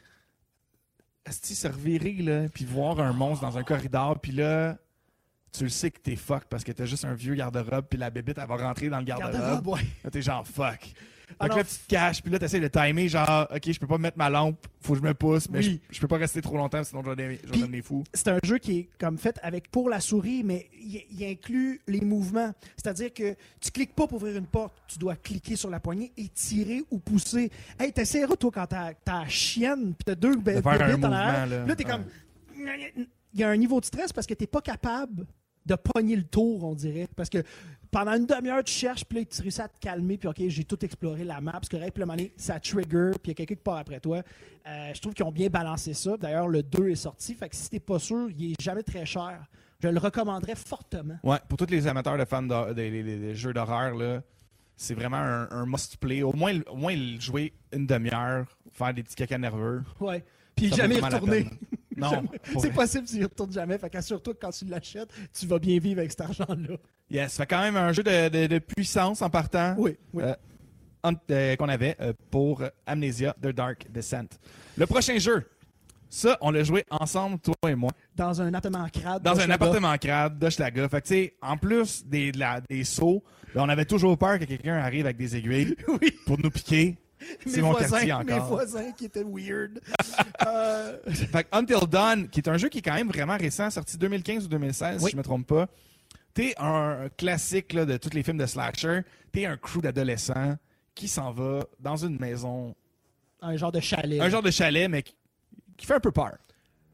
est se revirer, là, puis voir un monstre dans un corridor, puis là, tu le sais que t'es fuck parce que t'as juste un vieux garde-robe, puis la bébite, elle va rentrer dans le garde-robe. ouais. Là, t'es genre fuck. Donc là, tu te caches, puis là, tu essaies de timer, genre, OK, je peux pas mettre ma lampe, faut que je me pousse, mais je, peux pas rester trop longtemps, sinon je vais devenir fou. C'est un jeu qui est comme fait avec pour la souris, mais il, inclut les mouvements. C'est-à-dire que tu cliques pas pour ouvrir une porte, tu dois cliquer sur la poignée et tirer ou pousser. Hey, t'essaieras, toi, quand t'as ta chienne, puis t'as deux bébés en arrière, là, t'es comme. Il y a un niveau de stress parce que t'es pas capable de pogner le tour, on dirait. Parce que pendant une demi-heure, tu cherches, puis là, tu réussis à te calmer, puis OK, j'ai tout exploré la map. Parce que, puis moment ça trigger, puis il y a quelqu'un qui part après toi. Euh, je trouve qu'ils ont bien balancé ça. D'ailleurs, le 2 est sorti. Fait que si t'es pas sûr, il est jamais très cher. Je le recommanderais fortement. Ouais, pour tous les amateurs de fans de, des jeux d'horreur, là c'est vraiment un, un must-play. Au moins, au moins le jouer une demi-heure, faire des petits caca nerveux. Ouais. Puis jamais y retourner. Non, C'est possible tu y retournes jamais. Fait qu'assure-toi que quand tu l'achètes, tu vas bien vivre avec cet argent-là. Yes, fait quand même un jeu de, de- de puissance en partant. Oui, oui. Euh, euh, qu'on avait euh, pour Amnesia The Dark Descent. Le prochain jeu, ça, on l'a joué ensemble, toi et moi, Dans un appartement crade. dans un appartement crade d'Hochelaga. Fait que, tu sais, en plus des, la- des sauts, ben, on avait toujours peur que quelqu'un arrive avec des aiguilles Oui. pour nous piquer. Mes C'est mon voisins, quartier Mes encore. voisins qui étaient weird. Euh, Fait que Until Dawn, qui est un jeu qui est quand même vraiment récent, sorti 2015 ou 2016, Oui. si je me trompe pas. T'es un classique là, de tous les films de slasher. T'es un crew d'adolescents qui s'en va dans une maison, un genre de chalet. un genre de chalet, mais qui, qui fait un peu peur.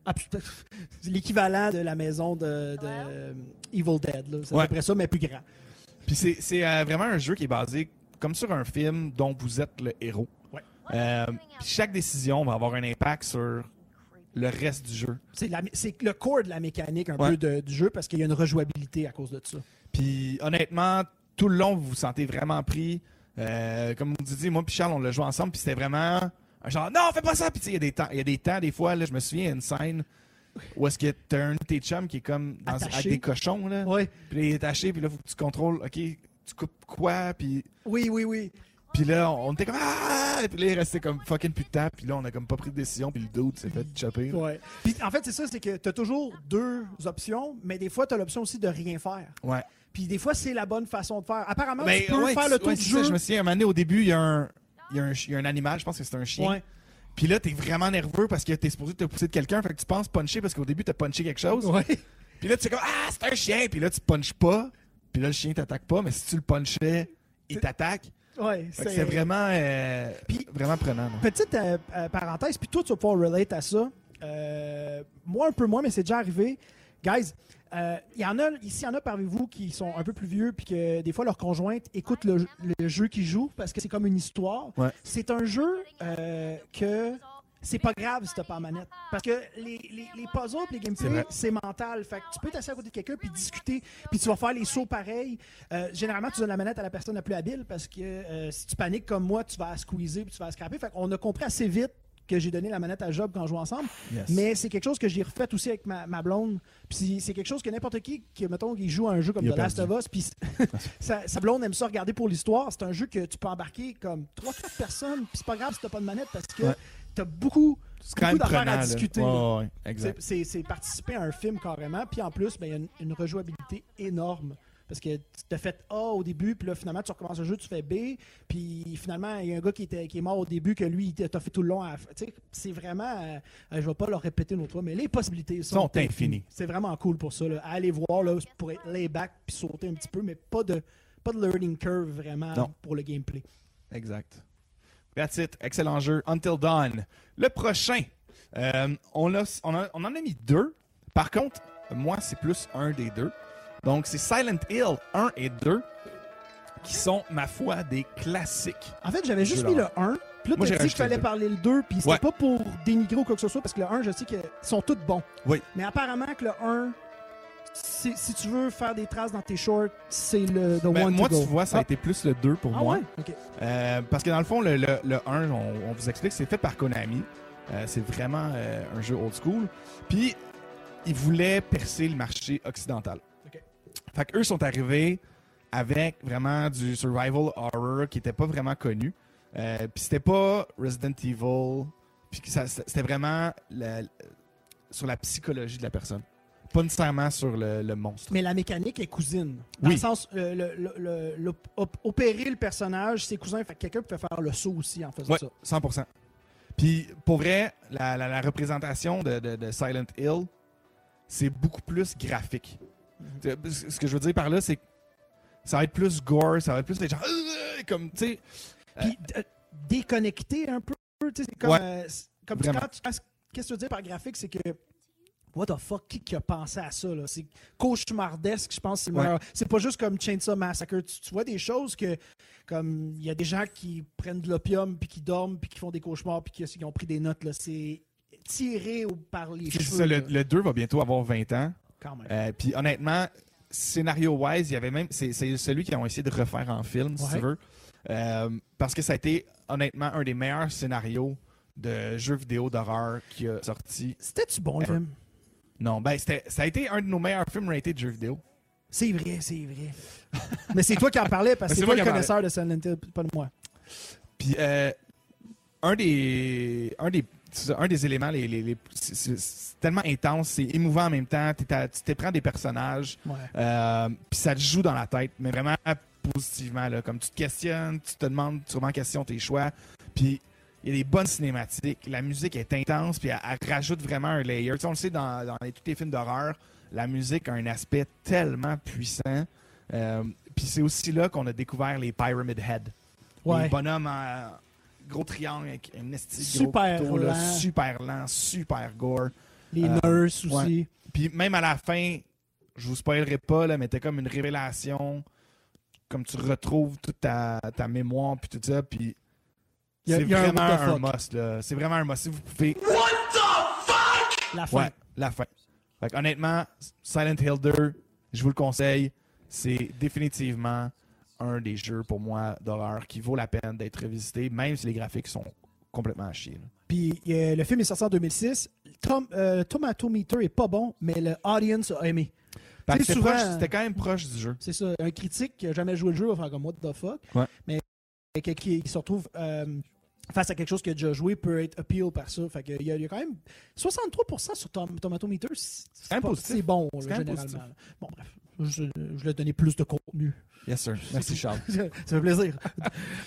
Ah, l'équivalent de la maison de, de, Evil Dead. C'est Ouais. à peu près ça, mais plus grand. Puis c'est c'est, euh, vraiment un jeu qui est basé comme sur un film dont vous êtes le héros. Ouais. Euh, chaque décision va avoir un impact sur le reste du jeu. C'est la- c'est le core de la mécanique un Ouais. peu de- du jeu parce qu'il y a une rejouabilité à cause de ça. Puis honnêtement, tout le long, vous vous sentez vraiment pris. Euh, comme vous dites, moi et Charles, on l'a joué ensemble, puis c'était vraiment un genre non, fais pas ça. Puis il y a des temps, il y a des temps, des fois, là, je me souviens, il y a une scène où est-ce que t'as un de tes chums qui est comme dans, avec des cochons là. Ouais. Puis il est attaché, puis là, faut que tu contrôles, ok, tu coupes quoi, puis Oui, oui, oui. Puis là, on était comme Ah! Puis là, il restait comme fucking plus de temps. Puis là, on a comme pas pris de décision. Puis le dude s'est fait chopper. Ouais. Puis en fait, c'est ça, c'est que tu as toujours deux options, mais des fois, tu as l'option aussi de rien faire. Ouais. Puis des fois, c'est la bonne façon de faire. Apparemment, Ben, tu peux ouais, faire le tour ouais, du c'est ça, jeu. je me souviens, un moment donné, au début, il y, a un, il, y a un, il y a un animal, je pense que c'est un chien. Ouais. Puis là, t'es vraiment nerveux parce que t'es supposé te pousser de quelqu'un. Fait que tu penses puncher parce qu'au début, t'as punché quelque chose. Ouais. Puis là, tu es comme Ah, c'est un chien. Puis là, tu punches pas. Puis là, le chien t'attaque pas. Mais si tu le punchais, il t'attaque. Ouais. C'est vraiment, euh, Puis- vraiment prenant. Petite euh, euh, parenthèse, puis toi, tu vas pouvoir relate à ça. Euh, moi, un peu moins, mais c'est déjà arrivé. Guys, il y en a, ici, il y en a parmi vous qui sont un peu plus vieux, puis que des fois, leur conjointe écoute le, le jeu qu'ils jouent parce que c'est comme une histoire. Ouais. C'est un jeu que c'est pas grave si t'as pas la manette. Parce que les, les, les puzzles les gameplays, c'est mental. Fait que tu peux t'asseoir à côté de quelqu'un puis discuter, puis tu vas faire les sauts pareils. Euh, généralement, tu donnes la manette à la personne la plus habile parce que euh, si tu paniques comme moi, tu vas squeezer puis tu vas scraper. Fait qu'on a compris assez vite que j'ai donné la manette à Job quand on jouait ensemble. Yes. Mais c'est quelque chose que j'ai refait aussi avec ma, ma blonde. Puis c'est quelque chose que n'importe qui, qui, mettons, qui joue à un jeu comme The Last of. Us, puis sa, sa blonde aime ça regarder pour l'histoire. C'est un jeu que tu peux embarquer comme 3-4 personnes, puis c'est pas grave si t'as pas de manette parce que Ouais. T'as beaucoup, beaucoup d'affaires à discuter. C'est- participer à un film carrément, puis en plus, ben, il y a une, une rejouabilité énorme. Parce que tu t'as fait A au début, puis là, finalement, tu recommences le jeu, tu fais B, puis finalement, il y a un gars qui, était, qui est mort au début, que lui, il t'a fait tout le long. c'est vraiment. euh, euh, je vais pas le répéter une autre fois, mais les possibilités sont, Sont infinies. C'est vraiment cool pour ça. Là. À aller voir là, pour être lay back puis sauter un petit peu, mais pas de, pas de learning curve vraiment Non. pour le gameplay. Exact. That's it. Excellent jeu. Until Dawn. Le prochain, euh, on, a- on, a- on en a mis deux. Par contre, moi, c'est plus un des deux. Donc, c'est Silent Hill 1 et 2 qui sont, ma foi, des classiques. En fait, j'avais juste mis le d'horreur. 1. Puis là, tu dit qu'il fallait parler le 2, puis c'était Ouais. pas pour dénigrer ou quoi que ce soit, parce que le 1, je sais qu'ils sont tous bons. Oui. Mais apparemment que le 1, si, si tu veux faire des traces dans tes shorts, c'est le the Ben, one moi, to tu go. vois, ça a Ah. été plus le 2 pour Ah moi. ouais? OK. Euh, parce que dans le fond, le, le, le 1, on, on vous explique, c'est fait par Konami. Euh, c'est vraiment euh, un jeu old school. Puis, ils voulaient percer le marché occidental. Ok. Fait qu'eux sont arrivés avec vraiment du survival horror qui n'était pas vraiment connu. Puis c'était pas Resident Evil. Puis c'était vraiment la- sur la psychologie de la personne. Pas nécessairement sur le, le monstre. Mais la mécanique est cousine. Dans Oui. le sens, euh, le, le- le- le- op- opérer le personnage, c'est cousin, fait que quelqu'un peut faire le saut aussi en faisant Ouais, ça. 100%. Puis, pour vrai, la, la- la représentation de, de- de Silent Hill, c'est beaucoup plus graphique. Mhm. Ce ce que je veux dire par là, c'est que ça va être plus gore, ça va être plus des gens euh, comme, tu sais, Puis euh, déconnecter un peu, tu sais, c'est comme, Ouais. euh, comme quand tu- qu'est-ce que tu veux dire par graphique, c'est que what the fuck, qui, qui a pensé à ça C'est cauchemardesque, je pense. C'est Ouais. pas juste comme Chainsaw Massacre. Tu, tu vois des choses que comme il y a des gens qui prennent de l'opium puis qui dorment puis qui font des cauchemars puis qui, qui ont pris des notes. C'est tiré par les cheveux. ça, le, là, le 2 va bientôt avoir 20 ans. quand même. Euh, Puis honnêtement, scénario-wise, il y avait même. C'est celui qu'ils ont essayé de refaire en film, si tu veux. Euh, parce que ça a été, honnêtement, un des meilleurs scénarios de jeux vidéo d'horreur qui a sorti. C'était-tu bon, le film? Non, ben, c'était- ça a été un de nos meilleurs films ratés de jeux vidéo. C'est vrai, c'est vrai. Mais c'est toi qui en parlais parce que c'est c'est toi le connaisseur de Silent Hill, pas de moi. Puis, euh, un des. Un des. Un des éléments, les, les- les- c'est- tellement intense, c'est émouvant en même temps. tu te prends des personnages, Ouais. Euh, puis ça te joue dans la tête, mais vraiment positivement. Là, comme tu te questionnes, tu te demandes, tu remets en question tes choix. Puis il y a des bonnes cinématiques. La musique est intense, puis elle, elle rajoute vraiment un layer. Tu sais, on le sait dans, dans les- tous les films d'horreur, la musique a un aspect tellement puissant. Euh, puis c'est aussi là qu'on a découvert les Pyramid Head. Ouais. Les bonhommes en gros triangle avec un Super gros couteau, là, lent. super lent, super gore. Les Euh, nurses aussi. Puis même à la fin, je vous spoilerai pas, là, mais t'as comme une révélation, comme tu retrouves toute ta, ta mémoire, puis tout ça, puis c'est un vraiment what the un fuck. must. là. C'est vraiment un must. Si vous pouvez... La fin. Ouais, la fin. Fait que, honnêtement, Silent Hill 2, je vous le conseille, c'est définitivement un des jeux pour moi d'horreur qui vaut la peine d'être revisité, même si les graphiques sont complètement à chier. là. Puis euh, le film est sorti en 2006. Tom, euh, Tomato Meter est pas bon, mais le audience a aimé. C'était souvent- quand même proche du jeu. C'est ça. Un critique qui a jamais joué le jeu va faire comme what the fuck? Ouais. Mais qui se retrouve euh, face à quelque chose a déjà joué peut être appeal par ça. Fait que il y, a, il y a quand même 63% sur Tom, Tomato Meter. C'est positif. bon, là, généralement. positif. Bon, bref. Je, je voulais donner plus de contenu. Yes, sir. Merci, Charles. ça fait plaisir.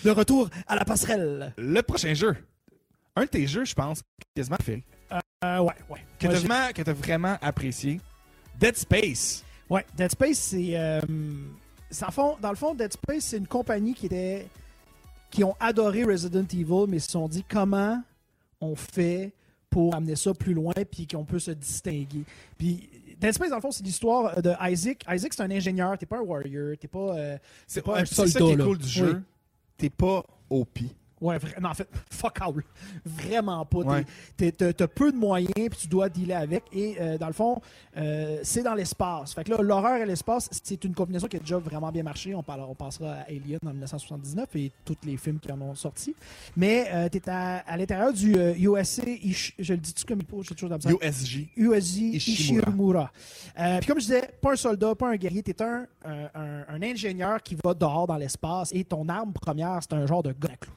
De retour à la passerelle. Le prochain jeu. Un de tes jeux, je pense, quasiment fait. Euh, ouais, ouais. Que Moi, t'as j'ai- vraiment, que apprécié. Dead Space. Ouais, Dead Space, c'est. euh, dans le fond, Dead Space, c'est une compagnie qui était. Qui ont adoré Resident Evil, mais se sont dit comment on fait pour amener ça plus loin puis qu'on peut se distinguer? Puis Dead Space, dans le fond, c'est l'histoire de Isaac. Isaac, c'est un ingénieur, t'es pas un warrior, t'es pas. euh, C'est pas un c'est ça soldat, qui est là. cool du jeu. Oui. T'es pas OP. Ouais, non, en fait, fuck all. Vraiment pas. Ouais. T'as peu de moyens, puis tu dois dealer avec. Et euh, dans le fond, euh, c'est dans l'espace. Fait que là, l'horreur et l'espace, c'est une combinaison qui a déjà vraiment bien marché. On, parlera, on passera à Alien en 1979 et tous les films qui en ont sorti. Mais euh, t'es à, à l'intérieur du euh, USC, Ish- je le dis-tu comme il faut, j'ai toujours ça. USJ. USJ Ishimura. Euh, puis comme je disais, pas un soldat, pas un guerrier, t'es un, un, un- un ingénieur qui va dehors dans l'espace et ton arme première, c'est un genre de gun à clous.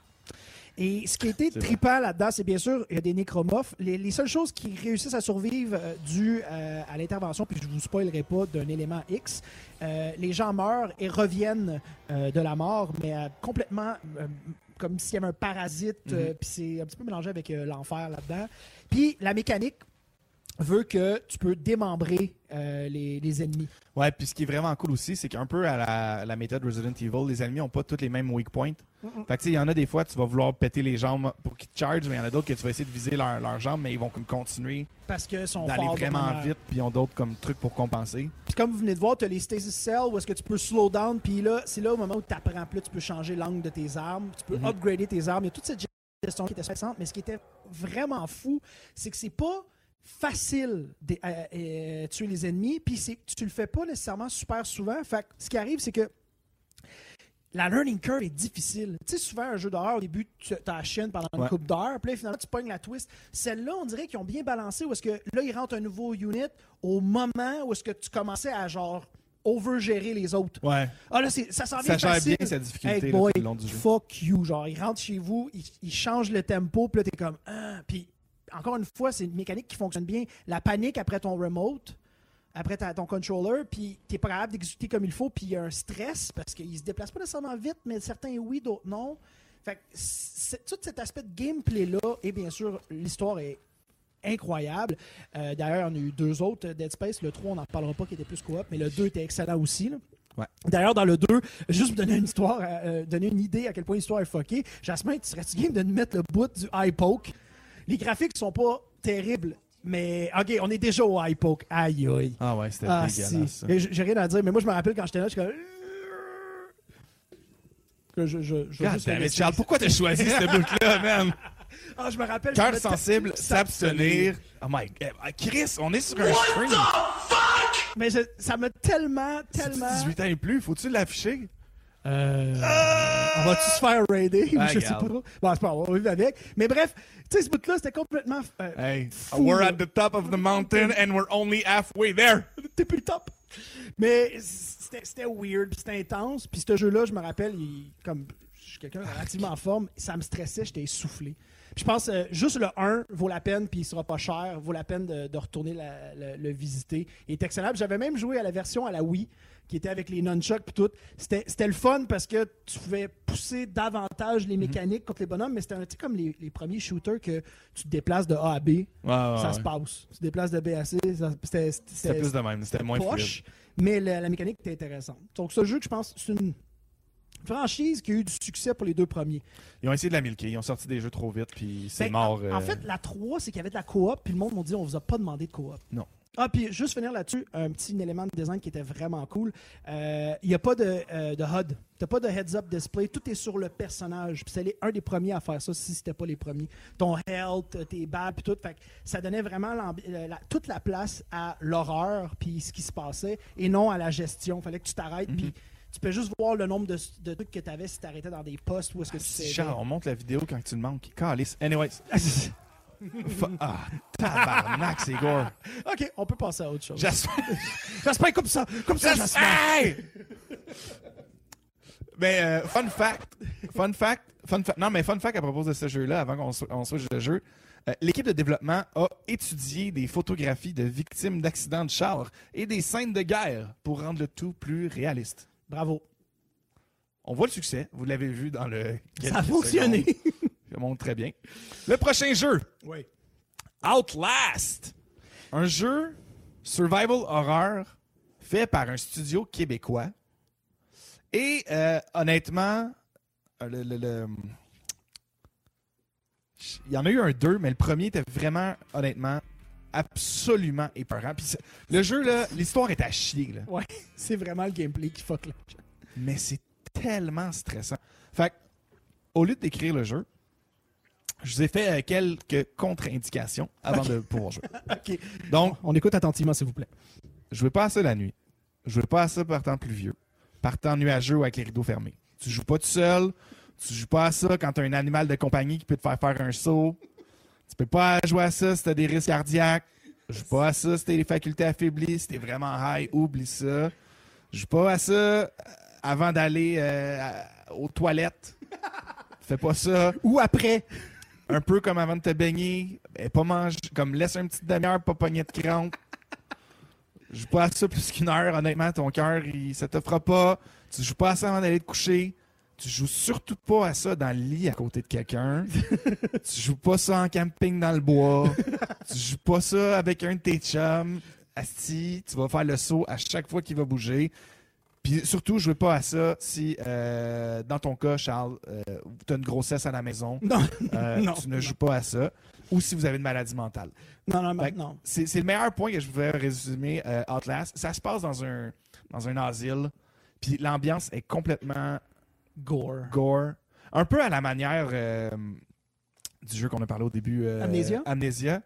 Et ce qui a été trippant là-dedans, c'est bien sûr, il y a des nécromorphes. Les, les seules choses qui réussissent à survivre euh, dues euh, à l'intervention, puis je vous spoilerai pas, d'un élément X, euh, les gens meurent et reviennent euh, de la mort, mais complètement comme s'il y avait un parasite, Mhm. puis c'est un petit peu mélangé avec l'enfer là-dedans. Puis la mécanique veut que tu peux démembrer euh, les, les ennemis. Ouais, puis ce qui est vraiment cool aussi, c'est qu'un peu à la, la méthode Resident Evil, les ennemis ont pas tous les mêmes weak points. Fait que tu sais, il y en a des fois, tu vas vouloir péter les jambes pour qu'ils te chargent, mais il y en a d'autres que tu vas essayer de viser leur- leurs jambes, mais ils vont comme continuer Parce que sont d'aller vraiment manière- vite, puis ils ont d'autres comme trucs pour compenser. Puis comme vous venez de voir, tu as les stasis cells où est-ce que tu peux slow down. Puis là, c'est là au moment où tu apprends. Puis là, tu peux changer l'angle de tes armes. Tu peux Mhm. upgrader tes armes. Il y a toute cette gestion qui était intéressante. Mais ce qui était vraiment fou, c'est que c'est pas facile de euh, euh, tuer les ennemis. Puis tu le fais pas nécessairement super souvent. Fait ce qui arrive, c'est que la learning curve est difficile. Tu sais, souvent, un jeu d'horreur, au début, tu as pendant une Ouais. coupe d'heures, puis là, finalement, tu pognes la twist. Celle-là, on dirait qu'ils ont bien balancé, où est-ce que là, ils rentrent un nouveau unit au moment où est-ce que tu commençais à, genre, overgérer les autres. Ouais. Ah là, ça s'en vient Ça bien sa difficulté Hey là, boy, tout le long du jeu. fuck you. Genre, ils rentrent chez vous, ils, ils changent le tempo, puis là, t'es comme, ah, puis encore une fois, c'est une mécanique qui fonctionne bien. La panique après ton remote, après ta- ton controller, puis t'es pas capable d'exécuter comme il faut, puis il y a un stress parce qu'ils se déplacent pas nécessairement vite, mais certains oui, d'autres non. Fait que tout cet aspect de gameplay-là, et bien sûr, l'histoire est incroyable. Euh, D'ailleurs, on a eu deux autres euh, Dead Space. Le 3, on n'en parlera pas, qui était plus coop, mais le 2 était excellent aussi. là. Ouais. D'ailleurs, dans le 2, juste vous donner une histoire, euh, donner une idée à quel point l'histoire est fuckée. Jasmin, tu serais-tu game de nous mettre le bout du high poke? Les graphiques sont pas terribles, mais OK, on est déjà au high poke. Aïe, aïe. Ah ouais, c'était Ah, dégueulasse. si. J'ai rien à dire, mais moi, je me rappelle quand j'étais là, je suis comme. Que je, je, je, God. Charles, pourquoi t'as choisi ce bout-là, man? Ah, je me rappelle. je Cœur sensible, s'abstenir. Oh my god. Ah, Chris, on est sur un stream. Mais je- ça m'a tellement, C'est tellement. 18 ans et plus, faut-tu l'afficher? Euh, On va-tu se faire raider? Ah, je sais pas trop. Bon, c'est pas on va vivre avec. Mais bref, tu sais, ce bout-là, c'était complètement. euh, Hey, Fou, we're at the top of the mountain and we're only halfway there. T'es plus le top. Mais c'était weird, puis c'était intense. Puis ce jeu-là, je me rappelle, il- comme je suis quelqu'un de relativement en forme, ça me stressait, j'étais essoufflé. Puis je pense euh, juste le 1 vaut la peine, puis il sera pas cher, vaut la peine de, de retourner la- le visiter. Il est excellent. J'avais même joué à la version à la Wii, qui était avec les nunchucks puis tout. C'était le fun parce que tu pouvais pousser davantage les mécaniques contre les bonhommes, mais c'était un- sais, comme les, les premiers shooters que tu te déplaces de A à B, ça se passe. Tu te déplaces de B à C, c'était plus de même, c'était moins poche, mais la, la mécanique était intéressante. Donc, ce jeu, je pense, c'est une franchise qui a eu du succès pour les deux premiers. Ils ont essayé de la milquer, ils ont sorti des jeux trop vite, puis c'est Ben, mort. En euh, fait, la 3, c'est qu'il y avait de la coop, puis le monde m'a dit on vous a pas demandé de coop. Non. Ah, puis juste finir là-dessus, un petit élément de design qui était vraiment cool. Euh, Il n'y a pas de, euh, de HUD. Tu pas de heads-up display. Tout est sur le personnage. Puis c'est un des premiers à faire ça, si c'était pas les premiers. Ton health, tes balles, puis tout. Fait que ça donnait vraiment euh, la- toute la place à l'horreur, puis ce qui se passait, et non à la gestion. fallait que tu t'arrêtes, Mhm. puis tu peux juste voir le nombre de, de trucs que tu avais si tu arrêtais dans des postes où est-ce que tu sais. Charles, on monte la vidéo quand tu le manques. Calice. Anyways. Fa- ah, tabarnak, c'est gore. ok, on peut passer à autre chose. J'espère. J'espère comme ça, comme ça. J'espère! Mais euh, fun fact, fun fact, fun fact, non mais fun fact à propos de ce jeu-là, avant qu'on sw- on switch de jeu, euh, l'équipe de développement a étudié des photographies de victimes d'accidents de char et des scènes de guerre pour rendre le tout plus réaliste. Bravo. On voit le succès, vous l'avez vu dans le. Ça a fonctionné. secondes. Ça montre très bien. Le prochain jeu, Oui. Outlast. Un jeu survival horror fait par un studio québécois. Et euh, honnêtement, euh, le, le- le- il y en a eu un deux, mais le premier était vraiment, honnêtement, absolument épeurant. Puis le jeu, là, l'histoire est à chier. Là. Ouais, c'est vraiment le gameplay qui fuck là. mais c'est tellement stressant. Fait au lieu de décrire le jeu, je vous ai fait euh, quelques contre-indications avant de pouvoir jouer. OK. Donc, On écoute attentivement, s'il vous plaît. jouez pas à ça la nuit. Jouez pas à ça par temps pluvieux. Par temps nuageux ou avec les rideaux fermés. Tu joues pas tout seul. Tu joues pas à ça quand tu as un animal de compagnie qui peut te faire faire un saut. Tu peux pas jouer à ça si tu as des risques cardiaques. Joue pas à ça si t'as les facultés affaiblies, si t'es vraiment high, oublie ça. Joue pas à ça euh, avant d'aller euh, aux toilettes. Fais pas ça. Ou après. Un peu comme avant de te baigner. Ben, pas manger. Comme laisse un petit demi-heure, pas pogner de crampe. Joue pas à ça plus qu'une heure. Honnêtement, ton cœur, il- ça te fera pas. Tu joues pas à ça avant d'aller te coucher. Tu joues surtout pas à ça dans le lit à côté de quelqu'un. tu joues pas ça en camping dans le bois. tu joues pas ça avec un de tes chums. Asti, tu vas faire le saut à chaque fois qu'il va bouger. Puis surtout, jouez pas à ça si, euh, dans ton cas, Charles, tu as une grossesse à la maison. Non, Euh, Non, tu ne joues pas à ça. Ou si vous avez une maladie mentale. non, non, Fait non. C'est le meilleur point que je pouvais résumer euh, Outlast. Ça se passe dans un, dans un asile. Puis l'ambiance est complètement Gore. gore. Un peu à la manière euh, du jeu qu'on a parlé au début. euh, Amnesia? Amnesia.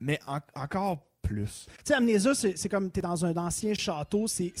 Mais en- encore plus. Tu sais, Amnesia, c'est comme t'es dans un ancien château, c'est-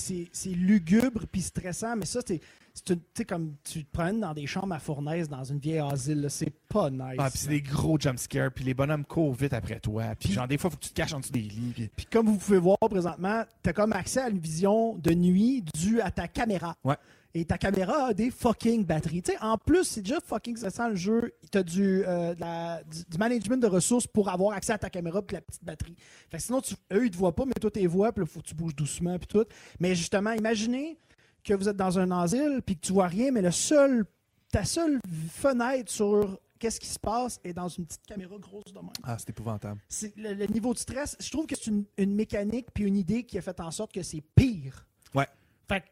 lugubre puis stressant, mais ça, c'est tu comme tu te promènes dans des chambres à fournaise dans une vieille asile, c'est pas nice. Ah, puis c'est des gros jumpscares. Puis les bonhommes courent vite après toi. Puis genre, des fois, faut que tu te caches en dessous des lits. puis- Puis comme vous pouvez voir présentement, t'as comme accès à une vision de nuit due à ta caméra. Ouais. Et ta caméra a des fucking batteries. Tu sais, en plus, c'est déjà fucking stressant le jeu. T'as du, euh, la- du, du management de ressources pour avoir accès à ta caméra et la petite batterie. Fait que sinon, tu- eux, ils te voient pas, mais toi, tu les vois, puis faut que tu bouges doucement, puis tout. Mais justement, imaginez que vous êtes dans un asile, puis que tu vois rien, mais le seul, ta seule fenêtre sur qu'est-ce qui se passe est dans une petite caméra grosse de même Ah, c'est épouvantable. le, le niveau de stress, je trouve que c'est une, une mécanique puis une idée qui a fait en sorte que c'est pire. Ouais. Fait que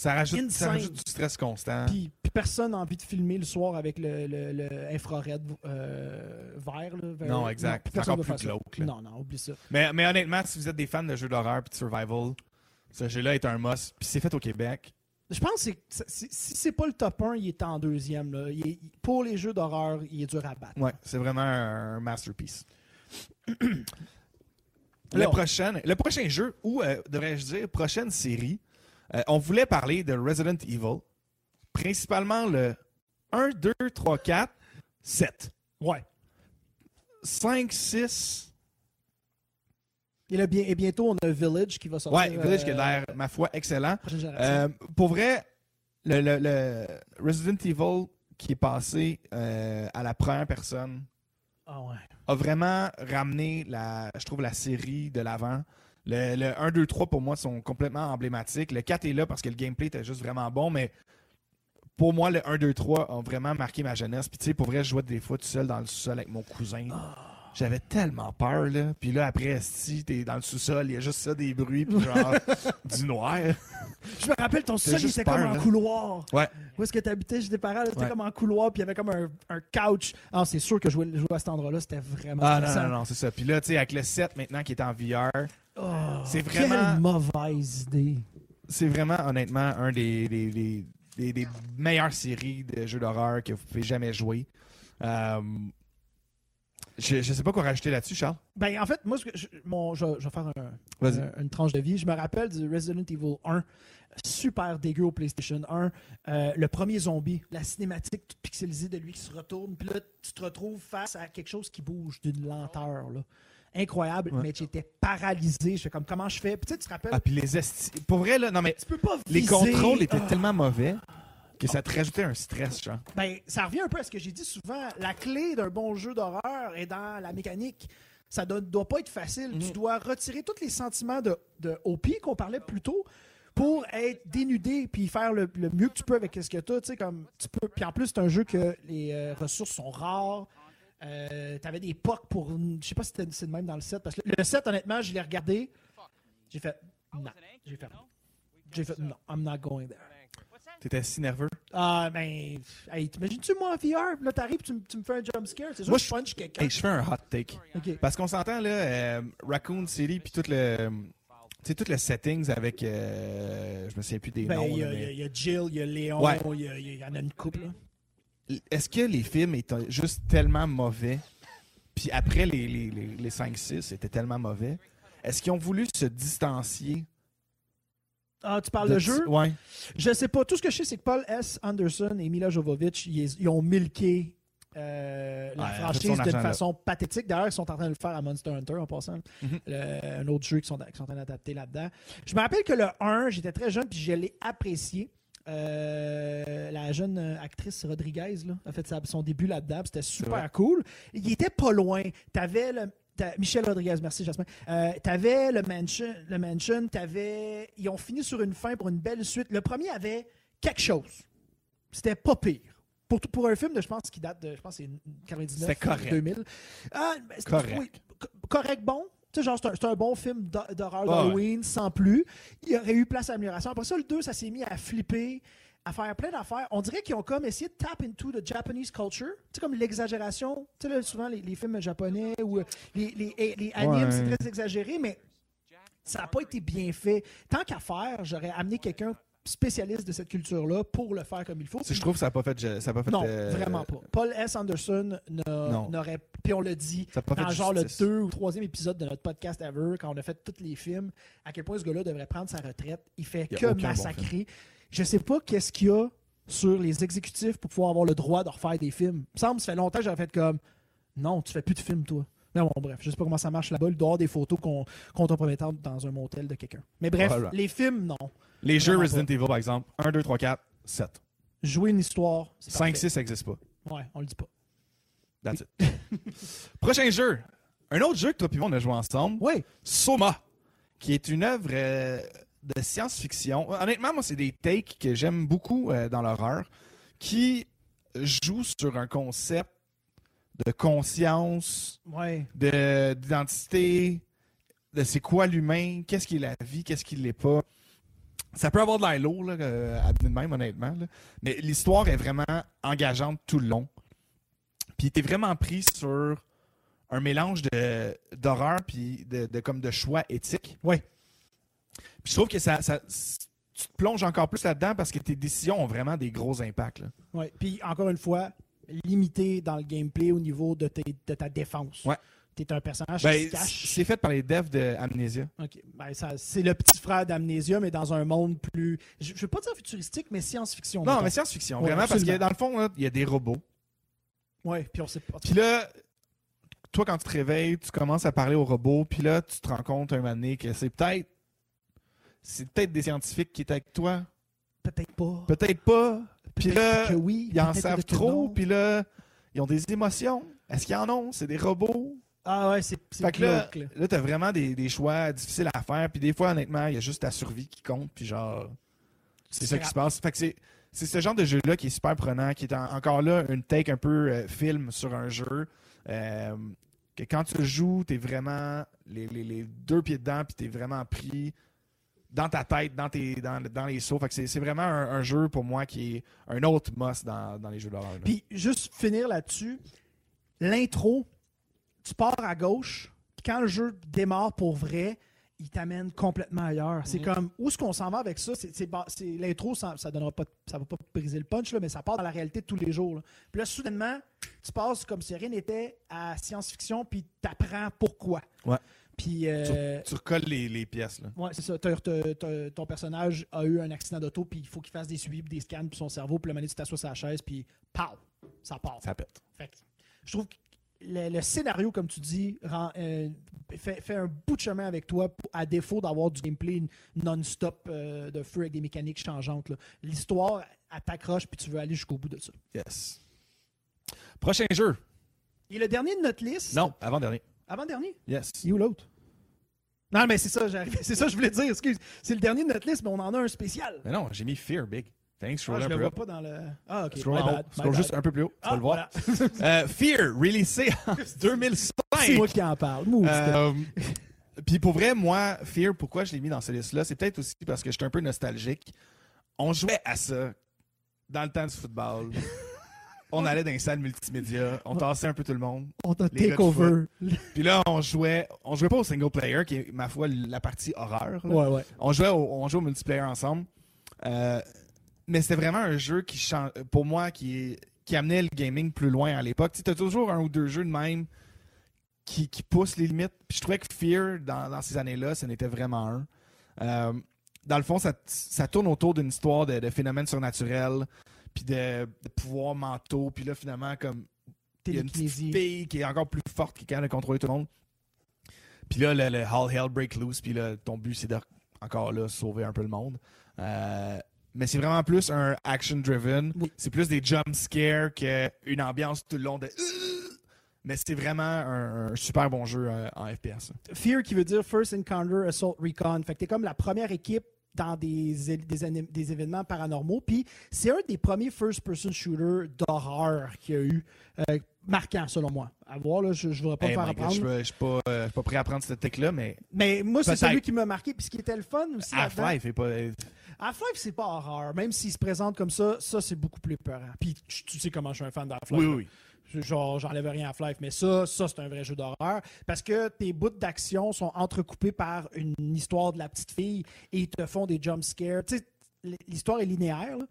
Ça rajoute, ça Insane. rajoute du stress constant. puis, puis personne n'a envie de filmer le soir avec le, le- le infrared euh, vert. là, vers- Non, exact. puis C'est personne encore plus glauque. Non, non, oublie ça. Mais, mais honnêtement, si vous êtes des fans de jeux d'horreur et de survival, ce jeu-là est un must. Puis c'est fait au Québec. Je pense que si c'est pas le top 1, il est en deuxième. Là. Il est- pour les jeux d'horreur, il est dur à battre. Ouais, c'est vraiment un, masterpiece. Le, prochain, le prochain jeu, ou euh, devrais-je dire, prochaine série, euh, on voulait parler de Resident Evil. Principalement le 1, 2, 3, 4, 7. Ouais. 5, 6. Et, là, bien, et bientôt, on a Village qui va sortir. Ouais, Village qui a euh, l'air, ma foi, excellent. Euh, pour vrai, le, le- le Resident Evil qui est passé euh, à la première personne Ah ouais. a vraiment ramené, la, je trouve, la série de l'avant. Le, le 1, 2, 3, pour moi, sont complètement emblématiques. Le 4 est là parce que le gameplay était juste vraiment bon, mais pour moi, le 1, 2, 3 ont vraiment marqué ma jeunesse. Puis, tu sais, pour vrai, je jouais des fois tout seul dans le sous-sol avec mon cousin. J'avais tellement peur, là. Puis là, après, si t'es dans le sous-sol, il y a juste ça, des bruits, puis genre, du noir. Je me rappelle, ton sol, il juste était comme en là. couloir. Ouais. Où est-ce que tu habitais chez tes parents? là, C'était Ouais. comme en couloir, puis il y avait comme un, un couch. Ah, c'est sûr que jouer, jouer à cet endroit-là, c'était vraiment Ah non, non, non, c'est ça. Puis là, tu sais, avec le 7 maintenant qui est en VR, Oh, C'est Quelle vraiment- mauvaise idée. c'est vraiment honnêtement un des, des, des- des- des meilleures séries de jeux d'horreur que vous pouvez jamais jouer. Euh, je, je sais pas quoi rajouter là-dessus, Charles. Ben, en fait, moi, je, mon, je, je vais faire un- Vas-y. un- une tranche de vie. Je me rappelle du Resident Evil 1, super dégueu au PlayStation 1. Euh, le premier zombie, la cinématique toute pixelisée de lui qui se retourne. Puis là, tu te retrouves face à quelque chose qui bouge d'une lenteur. Là. Incroyable, Ouais. mais j'étais paralysé. Je fais comme, comment je fais? Puis tu sais, tu te rappelles, Ah, puis les esti... Pour vrai, là, non, mais tu peux pas les contrôles étaient Ah. tellement mauvais que ça te rajoutait un stress, genre. Ben, ça revient un peu à ce que j'ai dit souvent. La clé d'un bon jeu d'horreur est dans la mécanique. Ça ne doit pas être facile. Tu dois retirer tous les sentiments de, de OP qu'on parlait plus tôt pour être dénudé puis faire le, le mieux que tu peux avec ce que tu as. Comme tu peux. Puis en plus, c'est un jeu que les euh, ressources sont rares. Euh, T'avais des POC pour. Je sais pas si c'est le même dans le set. Parce que le set, honnêtement, je l'ai regardé. J'ai fait. Non. J'ai fait. J'ai fait. Non, I'm not going there. T'étais si nerveux? Ah, ben, hey, t'imagines-tu moi en VR? Là, t'arrives, tu, me- tu me fais un jump scare. C'est sûr Moi, que je punch quelqu'un. Hey, je fais un hot take. Ok. Parce qu'on s'entend, là, euh, Raccoon City, puis tout le. Tu sais, tout le settings avec. euh, je me souviens plus des Ben, noms. il y, y mais- y a Jill, il y a Léon, Ouais. il y, a- il y en a une couple. là. Est-ce que les films étaient juste tellement mauvais, puis après les, les, les, les 5-6 étaient tellement mauvais, est-ce qu'ils ont voulu se distancier? Ah, tu parles de de jeu? Ouais. Je sais pas. Tout ce que je sais, c'est que Paul S. Anderson et Mila Jovovich, ils, ils ont milqué euh, la Ouais, franchise d'une façon pathétique. D'ailleurs, ils sont en train de le faire à Monster Hunter en passant. Mhm. Le- un autre jeu qu'ils sont, sont en train d'adapter là-dedans. Je me rappelle que le 1, j'étais très jeune puis je l'ai apprécié. Euh, la jeune actrice Rodriguez là, a fait sa- son début là-dedans. C'était super cool. Il était pas loin. T'avais le. Michel Rodriguez, merci Jasmin. Euh, t'avais le Mansion, le Mansion t'avais. Ils ont fini sur une fin pour une belle suite. Le premier avait quelque chose. C'était pas pire. Pour, pour un film de, je pense, qui date de, je pense, c'est 99, C'était correct. 2000. Ah, ben, c'est- Correct. oui, correct, bon. Tu sais, genre, c'est un, un bon film d'hor- d'horreur d'Halloween, sans plus. Il y aurait eu place à amélioration. Après ça, le 2, ça s'est mis à flipper, à faire plein d'affaires. On dirait qu'ils ont comme essayé de tap into the Japanese culture. Tu sais, comme l'exagération. Tu sais, là, souvent, les, les films japonais ou euh, les, les, les- les animes, Ouais. c'est très exagéré, mais ça n'a pas été bien fait. Tant qu'à faire, j'aurais amené quelqu'un spécialiste de cette culture-là pour le faire comme il faut. Si je trouve que ça n'a pas fait. Ça a pas fait Non, euh, vraiment pas. Paul S. Anderson n'aurait. Puis on l'a dit dans genre le deux ou troisième épisode de notre podcast Ever, quand on a fait tous les films, à quel point ce gars-là devrait prendre sa retraite. Il fait Il que aucun bon massacrer. je sais pas qu'est-ce qu'il y a sur les exécutifs pour pouvoir avoir le droit de refaire des films. Il me semble, ça fait longtemps que j'aurais fait comme non, tu fais plus de films, toi. Mais bon, bref, je sais pas comment ça marche là-bas. Il doit avoir des photos qu'on compromettantes dans un motel de quelqu'un. Mais bref, Voilà. les films, non. Les jeux Vraiment Resident Evil, par exemple 1, 2, 3, 4, 7. Jouer une histoire, c'est 5, parfait. 6, ça n'existe pas. Ouais, on le dit pas. That's it. Prochain jeu. Un autre jeu que toi et moi, on a joué ensemble. Oui. Soma, qui est une œuvre euh, de science-fiction. Honnêtement, moi, c'est des takes que j'aime beaucoup euh, dans l'horreur, qui jouent sur un concept de conscience, Ouais. de- d'identité, de c'est quoi l'humain, qu'est-ce qui est la vie, qu'est-ce qui l'est pas. Ça peut avoir de l'air lourd, là, euh, à de même, honnêtement. là. Mais l'histoire est vraiment engageante tout le long. Puis t'es vraiment pris sur un mélange de- d'horreur puis de, de- comme de choix éthiques. Ouais. Puis je trouve que ça, ça- tu te plonges encore plus là-dedans parce que tes décisions ont vraiment des gros impacts. Ouais. Puis encore une fois, limité dans le gameplay au niveau de, tes- de ta défense. Ouais. T'es un personnage Ben, qui se cache. c'est fait par les devs de Amnesia. Ok. Ben, c'est le petit frère d'Amnesia, mais dans un monde plus. Je, je veux pas dire futuristique, mais science-fiction. Non, mettons. mais science-fiction, Ouais, vraiment, parce absolument. que dans le fond, il y a des robots. Ouais, puis on sait pas. Puis là, toi, quand tu te réveilles, tu commences à parler aux robots, puis là, tu te rends compte un moment donné que c'est peut-être. C'est peut-être des scientifiques qui étaient avec toi. Peut-être pas. Peut-être pas. Puis là, que oui. ils en savent trop, puis là, ils ont des émotions. Est-ce qu'ils en ont? C'est des robots. Ah ouais, c'est Fait que là, là. là t'as vraiment des, des choix difficiles à faire. Puis des fois, honnêtement, il y a juste ta survie qui compte. Puis genre, c'est ça qui se passe. Fait que c'est, c'est ce genre de jeu-là qui est super prenant, qui est en- encore là une take un peu euh, film sur un jeu. Euh, que quand tu joues, t'es vraiment les, les- les deux pieds dedans, puis t'es vraiment pris dans ta tête, dans, tes, dans, dans les sauts. Fait que c'est, vraiment un, un jeu pour moi qui est un autre must dans, dans les jeux d'horreur. Puis juste finir là-dessus, l'intro, tu pars à gauche, puis quand le jeu démarre pour vrai, il t'amène complètement ailleurs. C'est Mhm. comme où est-ce qu'on s'en va avec ça? C'est c'est ba- c'est- l'intro, ça, ça donnera pas, ça va pas briser le punch là, mais ça part dans la réalité de tous les jours. là. Puis là, soudainement, tu passes comme si rien n'était à science-fiction, puis t'apprends pourquoi. Ouais. Puis euh, Tu recolles les, les pièces. Là. Ouais, c'est ça. T'as- t'as- t'as- ton personnage a eu un accident d'auto, puis il faut qu'il fasse des suivis, puis des scans, puis son cerveau, puis le moment tu t'assois sur la chaise, puis pow, ça part. Ça pète. Fait que je trouve que le, le scénario, comme tu dis, rend, euh, fait, fait un bout de chemin avec toi, pour- à défaut d'avoir du gameplay non-stop euh, de feu avec des mécaniques changeantes. L'histoire, elle t'accroche, puis tu veux aller jusqu'au bout de ça. Yes. Prochain jeu. Et le dernier de notre liste? Non, avant-dernier. Avant-dernier? Yes. Il est où l'autre? Non, mais c'est ça, j'arrive. C'est ça, que je voulais dire. Excuse. C'est le dernier de notre liste, mais on en a un spécial. Mais non, j'ai mis Fear Big. Thanks, Ah, scroll je un le vois pas dans le. Ah, ok. Scroll bad, Scroll juste un peu plus haut. Tu vas Ah, le voir. voilà. Euh, Fear, releasé en 2005. C'est moi qui en parle. Euh, Puis pour vrai, moi, Fear, pourquoi je l'ai mis dans cette liste-là, c'est peut-être aussi parce que j'étais un peu nostalgique. On jouait à ça dans le temps du football. On allait dans les salles multimédia, on tassait un peu tout le monde. on t'a take over. Puis là, on jouait, on jouait pas au single player, qui est, ma foi, la partie horreur. là. Ouais, ouais. On jouait au, on jouait au multiplayer ensemble. Euh, mais c'était vraiment un jeu qui chan- pour moi qui, amenait le gaming plus loin à l'époque. Tu as toujours un ou deux jeux de même qui, qui poussent les limites. Puis je trouvais que Fear, dans, dans ces années-là, ce n'était vraiment un. Euh, dans le fond, ça, ça tourne autour d'une histoire de, de phénomènes surnaturels, puis de, de pouvoirs mentaux. Puis là, finalement, comme il y a une petite fille qui est encore plus forte qui est capable de contrôler tout le monde. Puis là, le, le All Hell Break Loose, puis là, ton but, c'est de, encore là, sauver un peu le monde. Euh, mais c'est vraiment plus un action-driven. Oui. C'est plus des jump scares qu'une ambiance tout le long de... Mais c'est vraiment un, un super bon jeu euh, en FPS. Fear qui veut dire First Encounter Assault Recon. Fait que t'es comme la première équipe dans des, des, événements paranormaux. Puis c'est un des premiers first-person shooters d'horreur qu'il y a eu. euh, marquant, selon moi. À voir, là, je ne voudrais pas Hey me faire apprendre. je ne suis pas, euh, pas prêt à apprendre cette tech-là, mais Mais moi, c'est celui qui m'a marqué. Puis ce qui était le fun aussi. Half-Life est pas... Half-Life, c'est pas horreur. Même s'il se présente comme ça, ça, c'est beaucoup plus peurant. Puis tu, tu sais comment je suis un fan d'Half-Life. Oui, là. oui. Genre, j'enlève rien à Half-Life, mais ça, ça c'est un vrai jeu d'horreur. Parce que tes bouts d'action sont entrecoupés par une histoire de la petite fille et ils te font des jump scares. Tu sais, l'histoire est linéaire, là.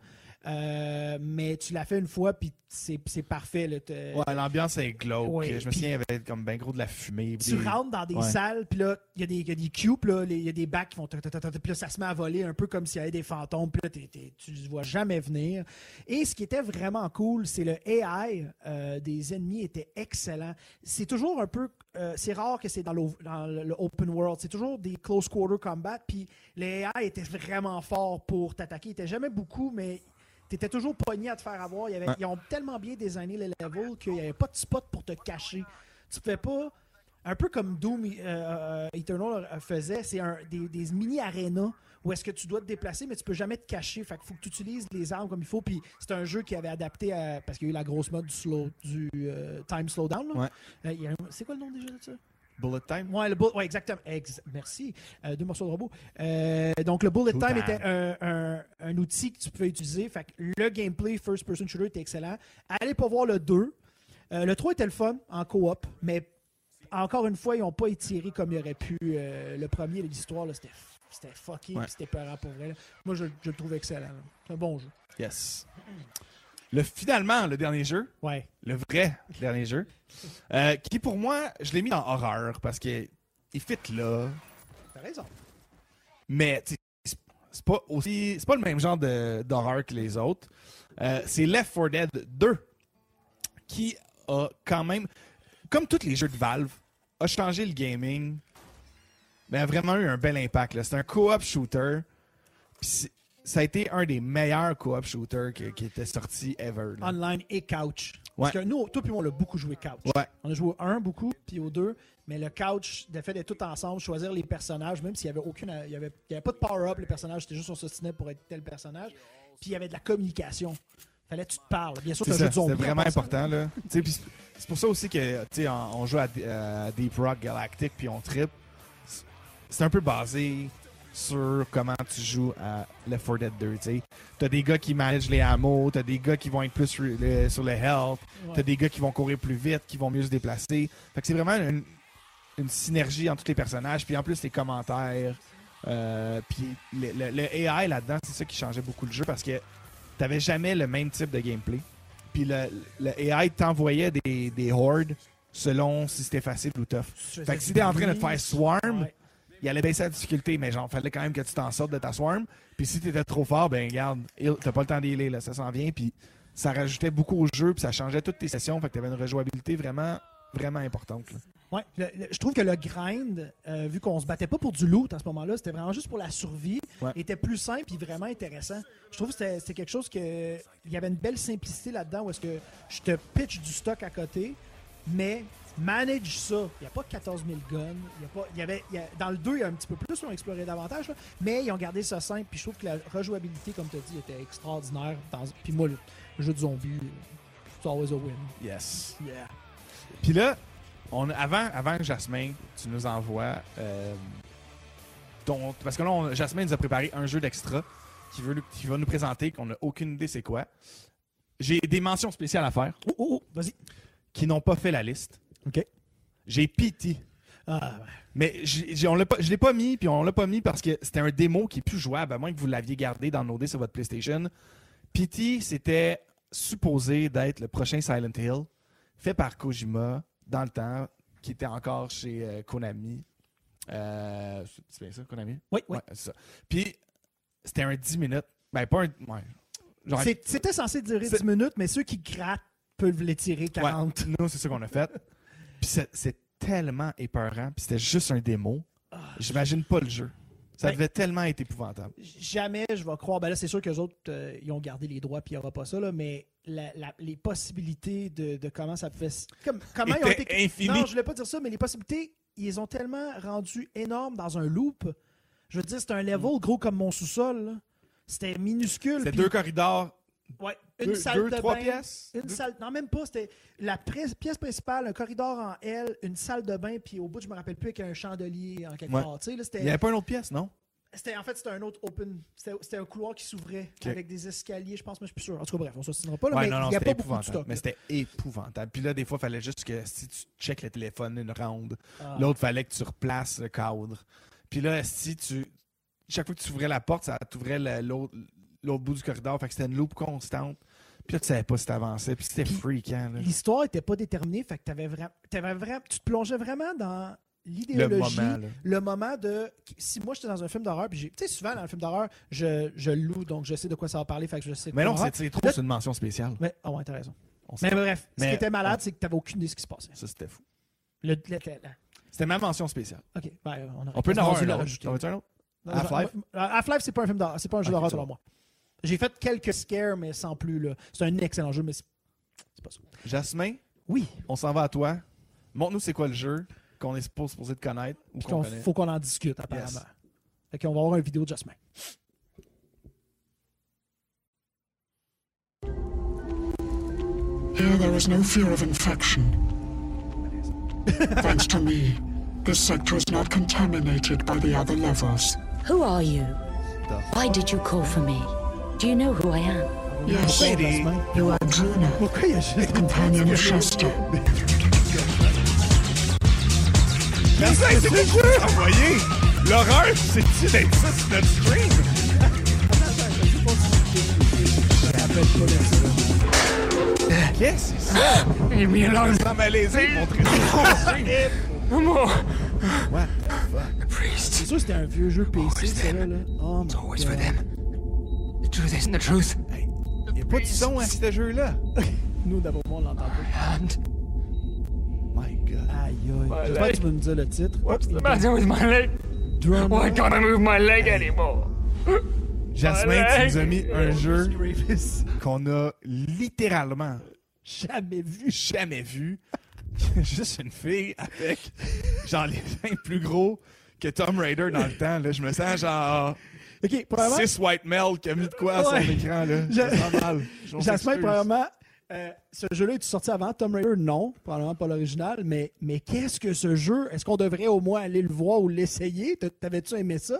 Euh, mais tu l'as fait une fois, puis c'est c'est parfait. là. Ouais, l'ambiance est glauque. Ouais, je me souviens, il y avait comme ben gros de la fumée. tu des- rentres dans des Ouais. salles, puis là, il y, a des- il y a des puis là, il y a des bacs qui ta- Puis là, ça se met à voler un peu comme s'il y avait des fantômes, puis là, t'es- t'es- tu ne vois jamais venir. Et ce qui était vraiment cool, c'est le AI euh, des ennemis était excellent. C'est toujours un peu... euh, c'est rare que c'est dans, dans le le open world. C'est toujours des close quarter combat, puis le AI était vraiment fort pour t'attaquer. Il était jamais beaucoup, mais... T'étais toujours pogné à te faire avoir. Il y avait- Ouais. Ils ont tellement bien designé les levels qu'il n'y avait pas de spot pour te cacher. Tu pouvais pas un peu comme Doom euh, euh, Eternal faisait, c'est des, des mini-arénas où est-ce que tu dois te déplacer, mais tu peux jamais te cacher. Fait qu'il faut que tu utilises les armes comme il faut. Puis c'est un jeu qui avait adapté à. Parce qu'il y a eu la grosse mode du, slow, du euh, time slowdown. Ouais. Euh, c'est quoi le nom déjà de ça? Bullet Time. Le bull- ouais, exactement. Ex- merci. Euh, deux morceaux de robot. Euh, donc, le bullet time était un, un- un outil que tu pouvais utiliser. Fait que le gameplay first-person shooter était excellent. Allez pas voir le 2. Euh, le 3 était le fun en coop, mais encore une fois, ils n'ont pas étiré comme ils auraient pu. Le premier, l'histoire, c'était c'était fucké, Ouais. c'était peurant pour vrai. là. Moi, je, je le trouve excellent. C'est un bon jeu. Yes. Le, finalement, le dernier jeu, Ouais. le vrai dernier jeu, euh, qui pour moi, je l'ai mis dans horreur parce que il fit là, T'as raison. mais c'est- pas aussi, c'est pas le même genre de- d'horreur que les autres. Euh, c'est Left 4 Dead 2 qui a quand même, comme tous les jeux de Valve, a changé le gaming, mais a vraiment eu un bel impact. là. C'est un co-op shooter. Puis ça a été un des meilleurs co-op shooters qui, qui était sorti ever. là. Online et couch. Parce que nous, toi puis moi, on l'a beaucoup joué couch. Ouais. On a joué au 1 beaucoup, puis au 2. Mais le couch, le fait d'être tout ensemble, choisir les personnages, même s'il n'y avait aucune. Il y avait, il y avait pas de power-up, les personnages, c'était juste on s'ostinait pour être tel personnage. Puis il y avait de la communication. Fallait que tu te parles. Bien sûr, C'est ça, jeu de zombie. C'était vraiment important. Là. C'est- c'est pour ça aussi que sais, on, on joue à, à Deep Rock Galactic puis on trip. C'est- C'est un peu basé sur comment tu joues à Left 4 Dead 2. Tu as des gars qui managent les hameaux, tu as des gars qui vont être plus sur le, sur le health, Ouais. tu as des gars qui vont courir plus vite, qui vont mieux se déplacer. Fait que c'est vraiment une, une synergie entre tous les personnages. Puis en plus, les commentaires. euh, puis le, le- le AI là-dedans, c'est ça qui changeait beaucoup le jeu parce que t'avais jamais le même type de gameplay. Puis le, le AI t'envoyait des, des hordes selon si c'était facile ou tough. Fait que si t'es en train de te faire swarm, Ouais. Il allait baisser la difficulté, mais genre, fallait quand même que tu t'en sortes de ta swarm. Puis si t'étais trop fort, ben regarde, t'as pas le temps d'healer, là, ça s'en vient. Puis ça rajoutait beaucoup au jeu, puis ça changeait toutes tes sessions. Fait que t'avais une rejouabilité vraiment, vraiment importante. là. Ouais, le- le- je trouve que le grind, euh, vu qu'on se battait pas pour du loot à ce moment-là, c'était vraiment juste pour la survie, Ouais. était plus simple et vraiment intéressant. Je trouve que c'était c'était quelque chose que. Il y avait une belle simplicité là-dedans où est-ce que je te pitch du stock à côté, mais manage ça. Il n'y a pas 14 000 guns. Il y a pas, il y avait, il y a- dans le 2, il y a un petit peu plus, ils ont exploré davantage, là, mais ils ont gardé ça simple. Puis je trouve que la rejouabilité, comme tu as dit, était extraordinaire. Dans, puis moi, le, jeu de zombies, it's always a win. Yes. Yeah. Puis là, on, avant, avant que Jasmin, tu nous envoies euh, ton. Parce que là, on- Jasmin nous a préparé un jeu d'extra qui, veut, qui va nous présenter, qu'on n'a aucune idée c'est quoi. J'ai des mentions spéciales à faire Oh, oh, oh, vas-y. qui n'ont pas fait la liste. OK. J'ai PT. Ah, ouais. Mais j'ai- j'ai- on l'a pas- je l'ai pas mis, puis on l'a pas mis parce que c'était un démo qui est plus jouable, à moins que vous l'aviez gardé dans nos sur votre PlayStation. PT, c'était supposé d'être le prochain Silent Hill, fait par Kojima dans le temps, qui était encore chez euh, Konami. Euh, c'est bien ça, Konami? Oui, oui. Ouais, c'est ça. Puis, c'était un 10 minutes. Ben, pas un. Ouais. Genre, C'est- C'était censé durer C'est- 10 minutes, mais ceux qui grattent peuvent l'étirer 40. Ouais, nous, c'est ça qu'on a fait. Puis, c'est- c'est tellement épeurant, puis c'était juste un démo. J'imagine pas le jeu. Ça Ben- devait tellement être épouvantable. Jamais je vais croire. Ben là, c'est sûr qu'eux autres, euh, ils ont gardé les droits puis il n'y aura pas ça, là, mais la- la- les possibilités de, de comment ça pouvait. Comme, comment ils ont été. infini. Non, je voulais pas dire ça, mais les possibilités, ils ont tellement rendu énormes dans un loop. Je veux dire, c'était un level gros comme mon sous-sol. C'était minuscule. C'était deux corridors, ouais, une deux, salle deux, de trois bain, pièces? Une Deux- salle, non, même pas. C'était la pièce principale, un corridor en L, une salle de bain, puis au bout, je me rappelle plus, avec un chandelier en quelque Ouais. part. Là, Il n'y avait pas une autre pièce, non? c'était- en fait, c'était un autre open. C'était, un couloir qui s'ouvrait avec des escaliers, je pense, mais je suis plus sûr. En tout cas, bref, on ne s'assinera pas, là, Ouais, mais non, non, il n'y a pas beaucoup de épouvantable. stock. Mais c'était épouvantable. Puis là, des fois, il fallait juste que si tu checkes le téléphone une ronde, Ah. l'autre, fallait que tu replaces le cadre. Puis là, si tu. Chaque fois que tu ouvrais la porte, ça t'ouvrait l'autre l'autre bout du corridor. Fait que c'était une loupe constante. Puis là, tu savais pas si t'avançais. Puis c'était freakant. L'histoire n'était pas déterminée, fait que t'avais vra- t'avais vraiment, tu te plongeais vraiment dans Le l'idéologie, moment, là. le moment de si moi j'étais dans un film d'horreur puis j'ai- tu sais souvent dans un film d'horreur je, je le loue donc je sais de quoi ça va parler fait que je sais de Mais non, c'est c'est trop, c'est une mention spéciale. mais ah ouais t'as raison mais bref ce qui était malade ouais. c'est que t'avais aucune idée de ce qui se passait Ça, c'était fou. le, le- le- C'était ma mention spéciale. ok ben, on, On peut en avoir un le autre. Half-Life? Half-Life? C'est pas un film d'horreur c'est pas un jeu d'horreur selon moi j'ai fait quelques scares mais sans plus là c'est un excellent jeu mais c'est c'est pas ça Jasmin, oui on s'en va à toi. Montre-nous c'est quoi le jeu qu'on est pas supposé de connaître ou qu'on connaît. faut qu'on en discute apparemment fait qu'on va avoir une vidéo de Jasmine Here there is no fear of infection. Thanks to me, this sector is not contaminated by the other levels. Who are you? Why did you call for me? Do you know who I am? Yes, Lady. you are Druna, juste companion of Shasta. Jasmin, c'est quoi le jeu? Envoyé! L'horreur, c'est-tu d'être ça sur notre stream? Qu'est-ce que c'est ça? Malaisé more. What the fuck? The priest. C'est sûr que c'était un vieux jeu PC, ça là. Oh It's always for them. The truth isn't the truth? Il n'y a pas de son à ce jeu-là. Nous, d'abord, on l'entend pas. And My God. Aïe, aïe. J'espère que tu vas nous dire le titre. what's the matter with my leg? Drummer. Why can't I move my leg anymore? Jasmin, tu nous as mis un jeu qu'on a littéralement Jamais vu. jamais vu. Juste une fille avec genre les seins plus gros que Tom Raider dans le temps. Là. Je me sens genre Ok, premièrement, Six White Mel qui a mis de quoi à son Ouais. écran. Là. Je Je- me sens mal. Je m'en Jasmin, excuse. premièrement, euh, ce jeu-là est sorti avant Tomb Raider? Non, probablement pas l'original, mais, mais qu'est-ce que ce jeu? Est-ce qu'on devrait au moins aller le voir ou l'essayer? T'a- T'avais-tu aimé ça?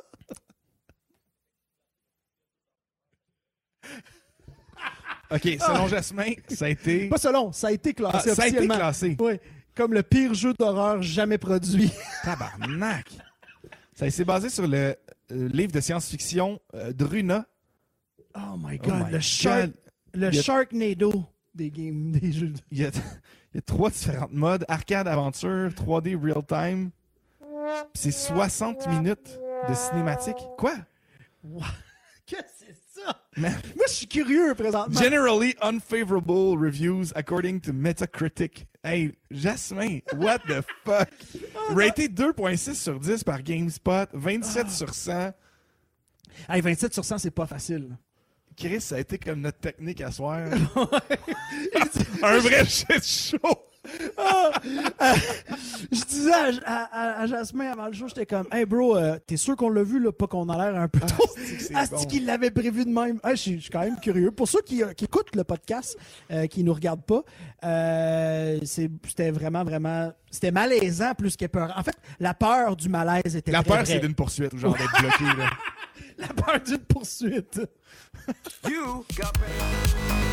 Ok, selon Jasmin, ça a été. Pas selon, ça a été Ah, classé ça a été classé. Oui, comme le pire jeu d'horreur jamais produit. Tabarnak! Ça s'est basé sur le livre de science-fiction euh, Druna. Oh my Oh god, my le, Shark, le a- Sharknado des games, des jeux. Il y, a, il y a trois différentes modes arcade, aventure, 3D, real time. C'est 60 minutes de cinématique. Quoi? Qu'est-ce que c'est ça? Moi, je suis curieux présentement. Generally unfavorable reviews according to Metacritic. Hey, Jasmin, what the fuck? Raté 2.6 sur 10 par GameSpot, 27 sur 100. Hey, 27 sur 100, c'est pas facile. Chris, ça a été comme notre technique à soir. Un vrai shit show. Je disais à, à, Jasmin avant le show, j'étais comme, hey bro, euh, t'es sûr qu'on l'a vu, là, pas qu'on a l'air un peu trop? c'est Asti bon? qu'il l'avait prévu de même? Ah, je suis quand même curieux. Pour ceux qui, euh, qui écoutent le podcast, euh, qui nous regardent pas, euh, c'était vraiment, vraiment. C'était malaisant plus que peur. En fait, la peur du malaise était La très peur, c'est d'une poursuite, genre d'être bloqué. Là. La peur d'une poursuite. You got me.